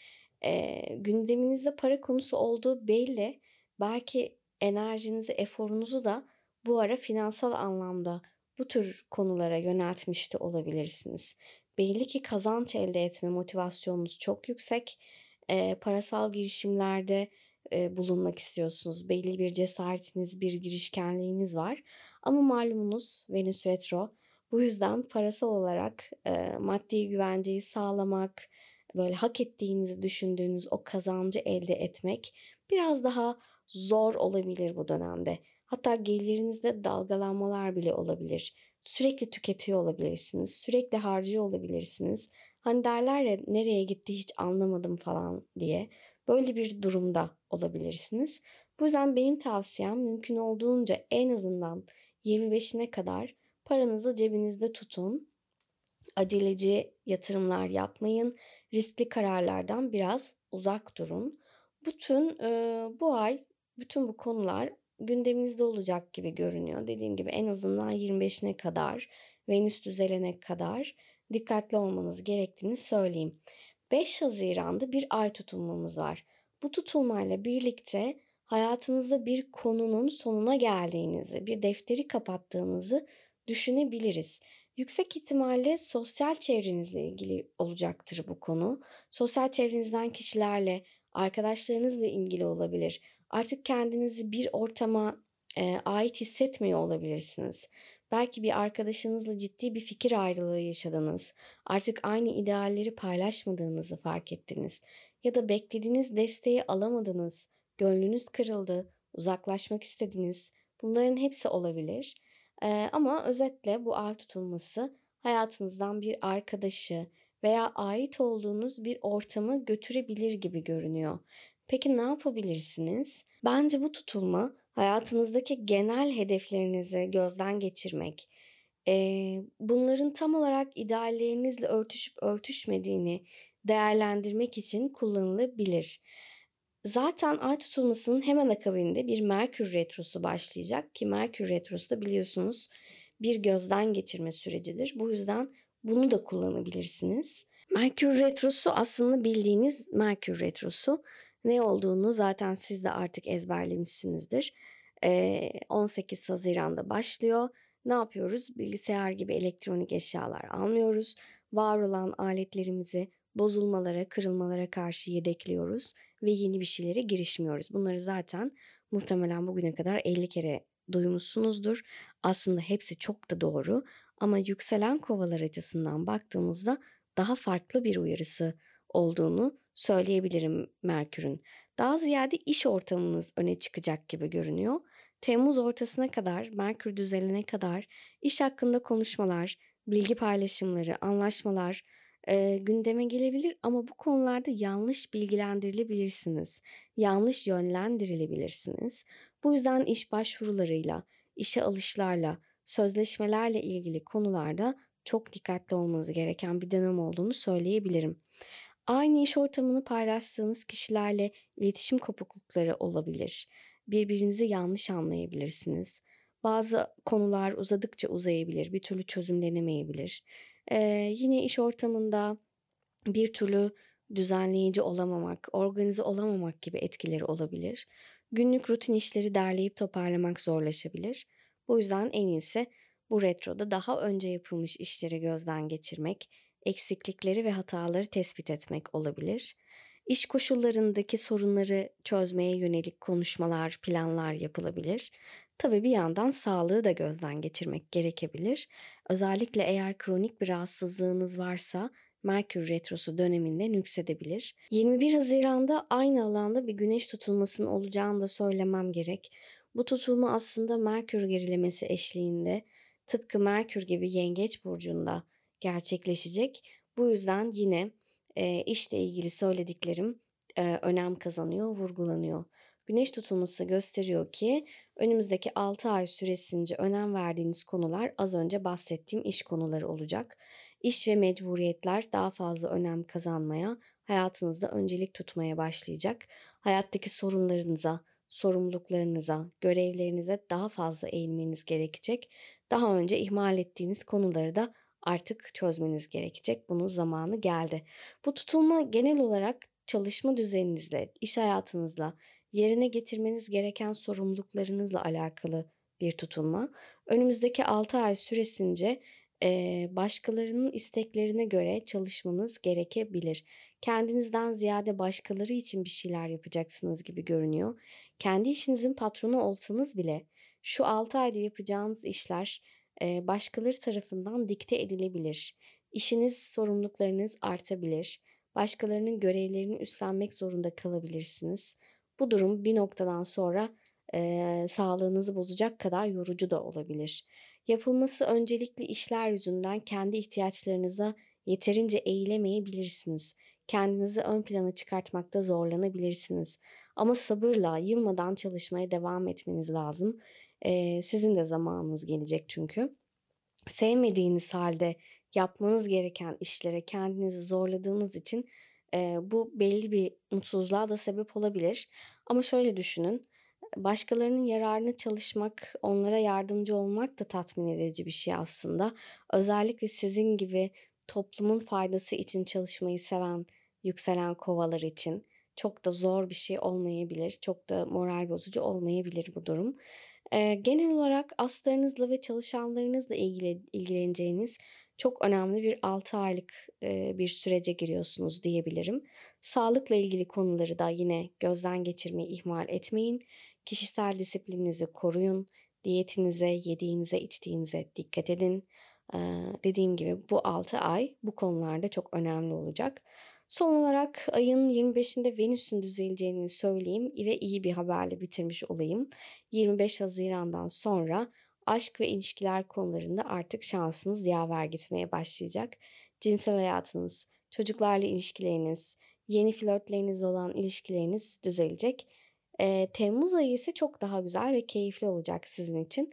Gündeminizde para konusu olduğu belli. Belki enerjinizi, eforunuzu da bu ara finansal anlamda bu tür konulara yöneltmiş de olabilirsiniz. Belli ki kazanç elde etme motivasyonunuz çok yüksek. E, parasal girişimlerde e, bulunmak istiyorsunuz. Belli bir cesaretiniz, bir girişkenliğiniz var. Ama malumunuz Venüs Retro bu yüzden parasal olarak e, maddi güvenceyi sağlamak, böyle hak ettiğinizi düşündüğünüz o kazancı elde etmek biraz daha zor olabilir bu dönemde. Hatta gelirinizde dalgalanmalar bile olabilir. Sürekli tüketiyor olabilirsiniz, sürekli harcıyor olabilirsiniz. Hani derler ya nereye gitti hiç anlamadım falan diye. Böyle bir durumda olabilirsiniz. Bu yüzden benim tavsiyem mümkün olduğunca en azından 25'ine kadar Paranızı cebinizde tutun. Aceleci yatırımlar yapmayın. Riskli kararlardan biraz uzak durun. Bütün e, bu ay bütün bu konular gündeminizde olacak gibi görünüyor. Dediğim gibi en azından 25'ine kadar, Venüs düzelene kadar dikkatli olmanız gerektiğini söyleyeyim. 5 Haziran'da bir ay tutulmamız var. Bu tutulmayla birlikte hayatınızda bir konunun sonuna geldiğinizi, bir defteri kapattığınızı düşünebiliriz. Yüksek ihtimalle sosyal çevrenizle ilgili olacaktır bu konu. Sosyal çevrenizden kişilerle, arkadaşlarınızla ilgili olabilir. Artık kendinizi bir ortama e, ait hissetmiyor olabilirsiniz. Belki bir arkadaşınızla ciddi bir fikir ayrılığı yaşadınız. Artık aynı idealleri paylaşmadığınızı fark ettiniz. Ya da beklediğiniz desteği alamadınız. Gönlünüz kırıldı, uzaklaşmak istediniz. Bunların hepsi olabilir. Ee, ama özetle bu ay tutulması hayatınızdan bir arkadaşı veya ait olduğunuz bir ortamı götürebilir gibi görünüyor. Peki ne yapabilirsiniz? Bence bu tutulma hayatınızdaki genel hedeflerinizi gözden geçirmek, e, bunların tam olarak ideallerinizle örtüşüp örtüşmediğini değerlendirmek için kullanılabilir. Zaten ay tutulmasının hemen akabinde bir Merkür Retrosu başlayacak ki Merkür Retrosu da biliyorsunuz bir gözden geçirme sürecidir. Bu yüzden bunu da kullanabilirsiniz. Merkür Retrosu aslında bildiğiniz Merkür Retrosu. Ne olduğunu zaten siz de artık ezberlemişsinizdir. 18 Haziran'da başlıyor. Ne yapıyoruz? Bilgisayar gibi elektronik eşyalar almıyoruz. Var olan aletlerimizi bozulmalara, kırılmalara karşı yedekliyoruz ve yeni bir şeylere girişmiyoruz. Bunları zaten muhtemelen bugüne kadar 50 kere duymuşsunuzdur. Aslında hepsi çok da doğru ama yükselen kovalar açısından baktığımızda daha farklı bir uyarısı olduğunu söyleyebilirim Merkür'ün. Daha ziyade iş ortamınız öne çıkacak gibi görünüyor. Temmuz ortasına kadar, Merkür düzelene kadar iş hakkında konuşmalar, bilgi paylaşımları, anlaşmalar e, gündeme gelebilir ama bu konularda yanlış bilgilendirilebilirsiniz, yanlış yönlendirilebilirsiniz. Bu yüzden iş başvurularıyla, işe alışlarla, sözleşmelerle ilgili konularda çok dikkatli olmanız gereken bir dönem olduğunu söyleyebilirim. Aynı iş ortamını paylaştığınız kişilerle iletişim kopuklukları olabilir. Birbirinizi yanlış anlayabilirsiniz. Bazı konular uzadıkça uzayabilir, bir türlü çözümlenemeyebilir. Ee, yine iş ortamında bir türlü düzenleyici olamamak, organize olamamak gibi etkileri olabilir. Günlük rutin işleri derleyip toparlamak zorlaşabilir. Bu yüzden en iyisi bu retroda daha önce yapılmış işleri gözden geçirmek, eksiklikleri ve hataları tespit etmek olabilir. İş koşullarındaki sorunları çözmeye yönelik konuşmalar, planlar yapılabilir. Tabii bir yandan sağlığı da gözden geçirmek gerekebilir. Özellikle eğer kronik bir rahatsızlığınız varsa Merkür Retrosu döneminde nüksedebilir. 21 Haziran'da aynı alanda bir güneş tutulmasının olacağını da söylemem gerek. Bu tutulma aslında Merkür gerilemesi eşliğinde tıpkı Merkür gibi Yengeç burcunda gerçekleşecek. Bu yüzden yine e, işle ilgili söylediklerim e, önem kazanıyor, vurgulanıyor. Güneş tutulması gösteriyor ki önümüzdeki 6 ay süresince önem verdiğiniz konular az önce bahsettiğim iş konuları olacak. İş ve mecburiyetler daha fazla önem kazanmaya, hayatınızda öncelik tutmaya başlayacak. Hayattaki sorunlarınıza, sorumluluklarınıza, görevlerinize daha fazla eğilmeniz gerekecek. Daha önce ihmal ettiğiniz konuları da artık çözmeniz gerekecek. Bunun zamanı geldi. Bu tutulma genel olarak çalışma düzeninizle, iş hayatınızla, yerine getirmeniz gereken sorumluluklarınızla alakalı bir tutulma. Önümüzdeki 6 ay süresince başkalarının isteklerine göre çalışmanız gerekebilir. Kendinizden ziyade başkaları için bir şeyler yapacaksınız gibi görünüyor. Kendi işinizin patronu olsanız bile şu 6 ayda yapacağınız işler başkaları tarafından dikte edilebilir. İşiniz, sorumluluklarınız artabilir. Başkalarının görevlerini üstlenmek zorunda kalabilirsiniz. Bu durum bir noktadan sonra e, sağlığınızı bozacak kadar yorucu da olabilir. Yapılması öncelikli işler yüzünden kendi ihtiyaçlarınıza yeterince eğilemeyebilirsiniz. Kendinizi ön plana çıkartmakta zorlanabilirsiniz. Ama sabırla, yılmadan çalışmaya devam etmeniz lazım. Ee, sizin de zamanınız gelecek çünkü. Sevmediğiniz halde yapmanız gereken işlere kendinizi zorladığınız için e, bu belli bir mutsuzluğa da sebep olabilir. Ama şöyle düşünün, başkalarının yararına çalışmak, onlara yardımcı olmak da tatmin edici bir şey aslında. Özellikle sizin gibi toplumun faydası için çalışmayı seven yükselen kovalar için çok da zor bir şey olmayabilir. Çok da moral bozucu olmayabilir bu durum. Genel olarak aslarınızla ve çalışanlarınızla ilgili ilgileneceğiniz çok önemli bir 6 aylık bir sürece giriyorsunuz diyebilirim. Sağlıkla ilgili konuları da yine gözden geçirmeyi ihmal etmeyin. Kişisel disiplininizi koruyun. Diyetinize, yediğinize, içtiğinize dikkat edin. Dediğim gibi bu 6 ay bu konularda çok önemli olacak. Son olarak ayın 25'inde Venüs'ün düzeleceğini söyleyeyim ve iyi bir haberle bitirmiş olayım. 25 Haziran'dan sonra aşk ve ilişkiler konularında artık şansınız yaver gitmeye başlayacak. Cinsel hayatınız, çocuklarla ilişkileriniz, yeni flörtleriniz olan ilişkileriniz düzelecek. E, Temmuz ayı ise çok daha güzel ve keyifli olacak sizin için.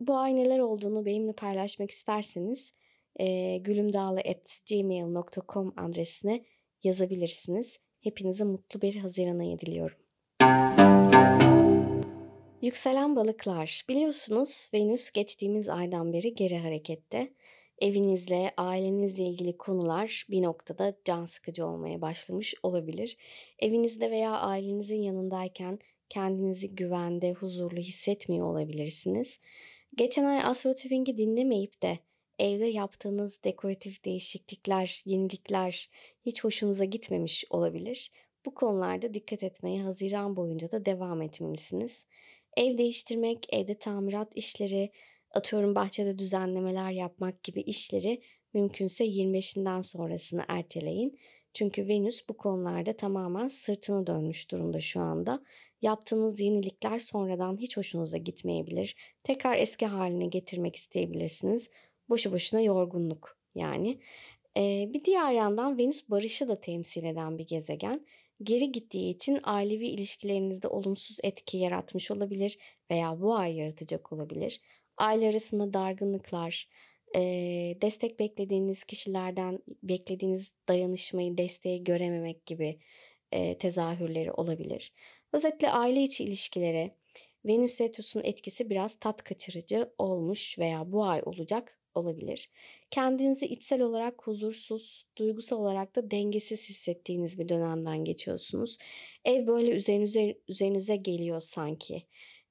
Bu ay neler olduğunu benimle paylaşmak isterseniz e, gülümdağlı.gmail.com adresine yazabilirsiniz. Hepinize mutlu bir Haziran ayı diliyorum. Yükselen balıklar. Biliyorsunuz Venüs geçtiğimiz aydan beri geri harekette. Evinizle, ailenizle ilgili konular bir noktada can sıkıcı olmaya başlamış olabilir. Evinizde veya ailenizin yanındayken kendinizi güvende, huzurlu hissetmiyor olabilirsiniz. Geçen ay Astro Tapping'i dinlemeyip de evde yaptığınız dekoratif değişiklikler, yenilikler hiç hoşunuza gitmemiş olabilir. Bu konularda dikkat etmeye Haziran boyunca da devam etmelisiniz. Ev değiştirmek, evde tamirat işleri, atıyorum bahçede düzenlemeler yapmak gibi işleri mümkünse 25'inden sonrasını erteleyin. Çünkü Venüs bu konularda tamamen sırtını dönmüş durumda şu anda. Yaptığınız yenilikler sonradan hiç hoşunuza gitmeyebilir. Tekrar eski haline getirmek isteyebilirsiniz. Boşu boşuna yorgunluk yani. Ee, bir diğer yandan Venüs barışı da temsil eden bir gezegen. Geri gittiği için ailevi ilişkilerinizde olumsuz etki yaratmış olabilir veya bu ay yaratacak olabilir. Aile arasında dargınlıklar, e, destek beklediğiniz kişilerden beklediğiniz dayanışmayı, desteği görememek gibi e, tezahürleri olabilir. Özetle aile içi ilişkilere Venüs Retrosu'nun etkisi biraz tat kaçırıcı olmuş veya bu ay olacak olabilir. Kendinizi içsel olarak huzursuz, duygusal olarak da dengesiz hissettiğiniz bir dönemden geçiyorsunuz. Ev böyle üzerinize, üzerinize geliyor sanki.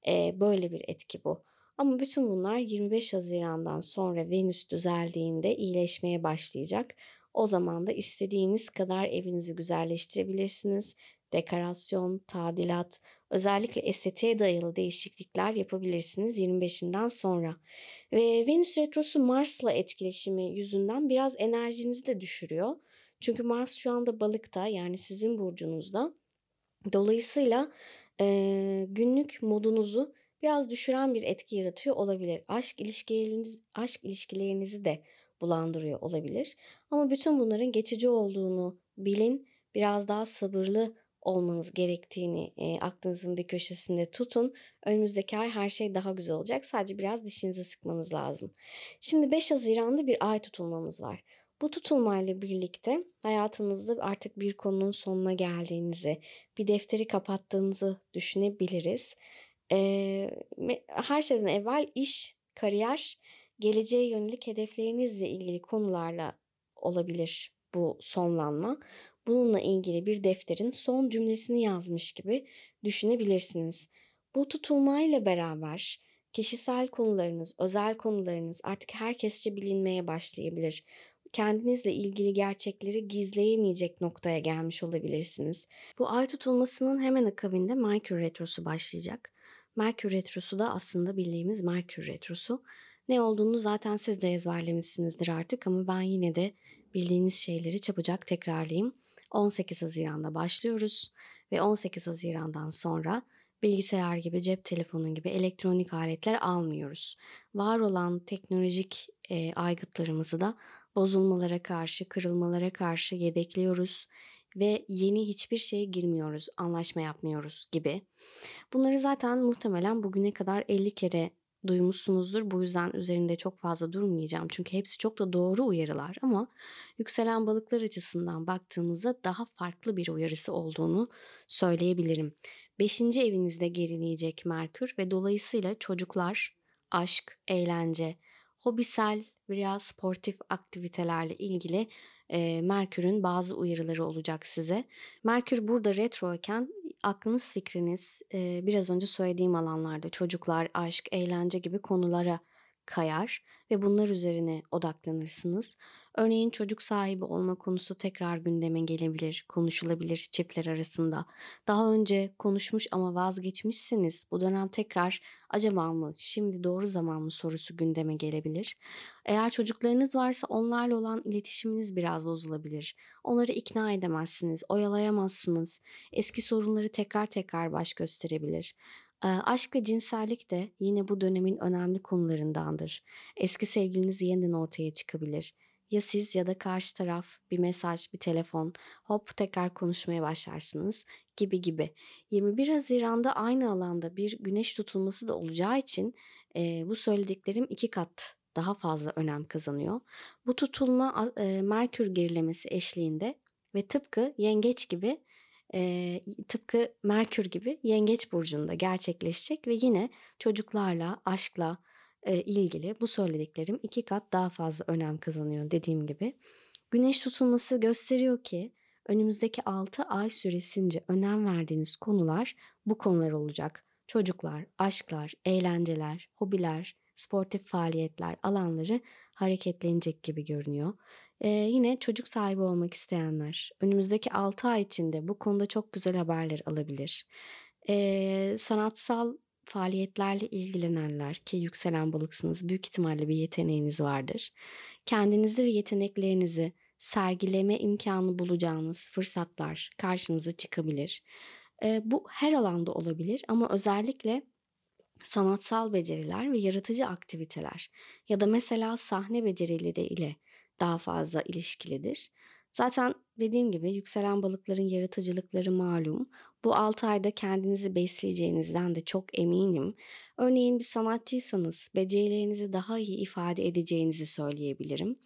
Ee, böyle bir etki bu. Ama bütün bunlar 25 Haziran'dan sonra Venüs düzeldiğinde iyileşmeye başlayacak. O zaman da istediğiniz kadar evinizi güzelleştirebilirsiniz. Dekorasyon, tadilat, özellikle estetiğe dayalı değişiklikler yapabilirsiniz 25'inden sonra. Ve Venüs retrosu Mars'la etkileşimi yüzünden biraz enerjinizi de düşürüyor. Çünkü Mars şu anda balıkta yani sizin burcunuzda. Dolayısıyla e, günlük modunuzu biraz düşüren bir etki yaratıyor olabilir. Aşk ilişkileriniz aşk ilişkilerinizi de bulandırıyor olabilir. Ama bütün bunların geçici olduğunu bilin. Biraz daha sabırlı olmanız gerektiğini e, aklınızın bir köşesinde tutun. Önümüzdeki ay her şey daha güzel olacak. Sadece biraz dişinizi sıkmanız lazım. Şimdi 5 Haziran'da bir ay tutulmamız var. Bu tutulmayla birlikte hayatınızda artık bir konunun sonuna geldiğinizi, bir defteri kapattığınızı düşünebiliriz. Ee, her şeyden evvel iş, kariyer, geleceğe yönelik hedeflerinizle ilgili konularla olabilir bu sonlanma bununla ilgili bir defterin son cümlesini yazmış gibi düşünebilirsiniz. Bu tutulmayla beraber kişisel konularınız, özel konularınız artık herkesçe bilinmeye başlayabilir. Kendinizle ilgili gerçekleri gizleyemeyecek noktaya gelmiş olabilirsiniz. Bu ay tutulmasının hemen akabinde Merkür Retrosu başlayacak. Merkür Retrosu da aslında bildiğimiz Merkür Retrosu. Ne olduğunu zaten siz de ezberlemişsinizdir artık ama ben yine de bildiğiniz şeyleri çabucak tekrarlayayım. 18 Haziran'da başlıyoruz ve 18 Haziran'dan sonra bilgisayar gibi, cep telefonu gibi elektronik aletler almıyoruz. Var olan teknolojik e, aygıtlarımızı da bozulmalara karşı, kırılmalara karşı yedekliyoruz ve yeni hiçbir şeye girmiyoruz, anlaşma yapmıyoruz gibi. Bunları zaten muhtemelen bugüne kadar 50 kere duymuşsunuzdur. Bu yüzden üzerinde çok fazla durmayacağım. Çünkü hepsi çok da doğru uyarılar ama yükselen balıklar açısından baktığımızda daha farklı bir uyarısı olduğunu söyleyebilirim. Beşinci evinizde gerileyecek Merkür ve dolayısıyla çocuklar, aşk, eğlence, hobisel veya sportif aktivitelerle ilgili e, Merkür'ün bazı uyarıları olacak size. Merkür burada retroyken aklınız fikriniz e, biraz önce söylediğim alanlarda çocuklar, aşk, eğlence gibi konulara kayar ve bunlar üzerine odaklanırsınız. Örneğin çocuk sahibi olma konusu tekrar gündeme gelebilir, konuşulabilir çiftler arasında. Daha önce konuşmuş ama vazgeçmişseniz bu dönem tekrar acaba mı, şimdi doğru zaman mı sorusu gündeme gelebilir. Eğer çocuklarınız varsa onlarla olan iletişiminiz biraz bozulabilir. Onları ikna edemezsiniz, oyalayamazsınız. Eski sorunları tekrar tekrar baş gösterebilir. Aşk ve cinsellik de yine bu dönemin önemli konularındandır. Eski sevgiliniz yeniden ortaya çıkabilir. Ya siz ya da karşı taraf bir mesaj, bir telefon, hop tekrar konuşmaya başlarsınız gibi gibi. 21 Haziran'da aynı alanda bir güneş tutulması da olacağı için e, bu söylediklerim iki kat daha fazla önem kazanıyor. Bu tutulma e, Merkür gerilemesi eşliğinde ve tıpkı yengeç gibi e, tıpkı Merkür gibi Yengeç burcunda gerçekleşecek ve yine çocuklarla, aşkla e, ilgili bu söylediklerim iki kat daha fazla önem kazanıyor dediğim gibi. Güneş tutulması gösteriyor ki önümüzdeki 6 ay süresince önem verdiğiniz konular bu konular olacak. Çocuklar, aşklar, eğlenceler, hobiler, sportif faaliyetler alanları hareketlenecek gibi görünüyor. Ee, yine çocuk sahibi olmak isteyenler önümüzdeki 6 ay içinde bu konuda çok güzel haberler alabilir. Ee, sanatsal faaliyetlerle ilgilenenler ki yükselen balıksınız büyük ihtimalle bir yeteneğiniz vardır. Kendinizi ve yeteneklerinizi sergileme imkanı bulacağınız fırsatlar karşınıza çıkabilir. E, bu her alanda olabilir ama özellikle sanatsal beceriler ve yaratıcı aktiviteler ya da mesela sahne becerileri ile daha fazla ilişkilidir. Zaten dediğim gibi yükselen balıkların yaratıcılıkları malum. Bu 6 ayda kendinizi besleyeceğinizden de çok eminim. Örneğin bir sanatçıysanız becerilerinizi daha iyi ifade edeceğinizi söyleyebilirim.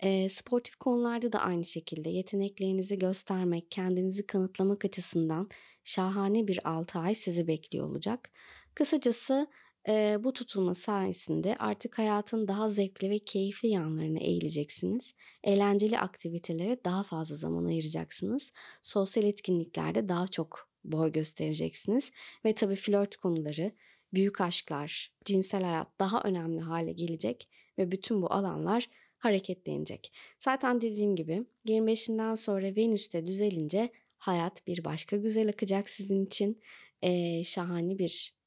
E, sportif konularda da aynı şekilde yeteneklerinizi göstermek, kendinizi kanıtlamak açısından şahane bir 6 ay sizi bekliyor olacak. Kısacası e, bu tutulma sayesinde artık hayatın daha zevkli ve keyifli yanlarına eğileceksiniz. Eğlenceli aktivitelere daha fazla zaman ayıracaksınız. Sosyal etkinliklerde daha çok boy göstereceksiniz. Ve tabii flört konuları, büyük aşklar, cinsel hayat daha önemli hale gelecek ve bütün bu alanlar hareketlenecek. Zaten dediğim gibi 25'inden sonra Venüs'te düzelince hayat bir başka güzel akacak sizin için. Ee, şahane bir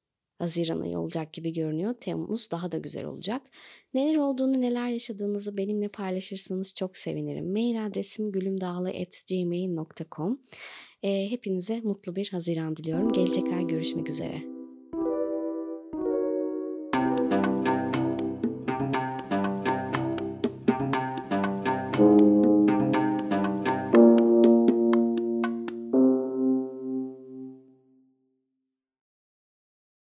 Haziran ayı olacak gibi görünüyor. Temmuz daha da güzel olacak. Neler olduğunu, neler yaşadığınızı benimle paylaşırsanız çok sevinirim. Mail adresim gülümdağlı.gmail.com ee, Hepinize mutlu bir Haziran diliyorum. Gelecek ay görüşmek üzere.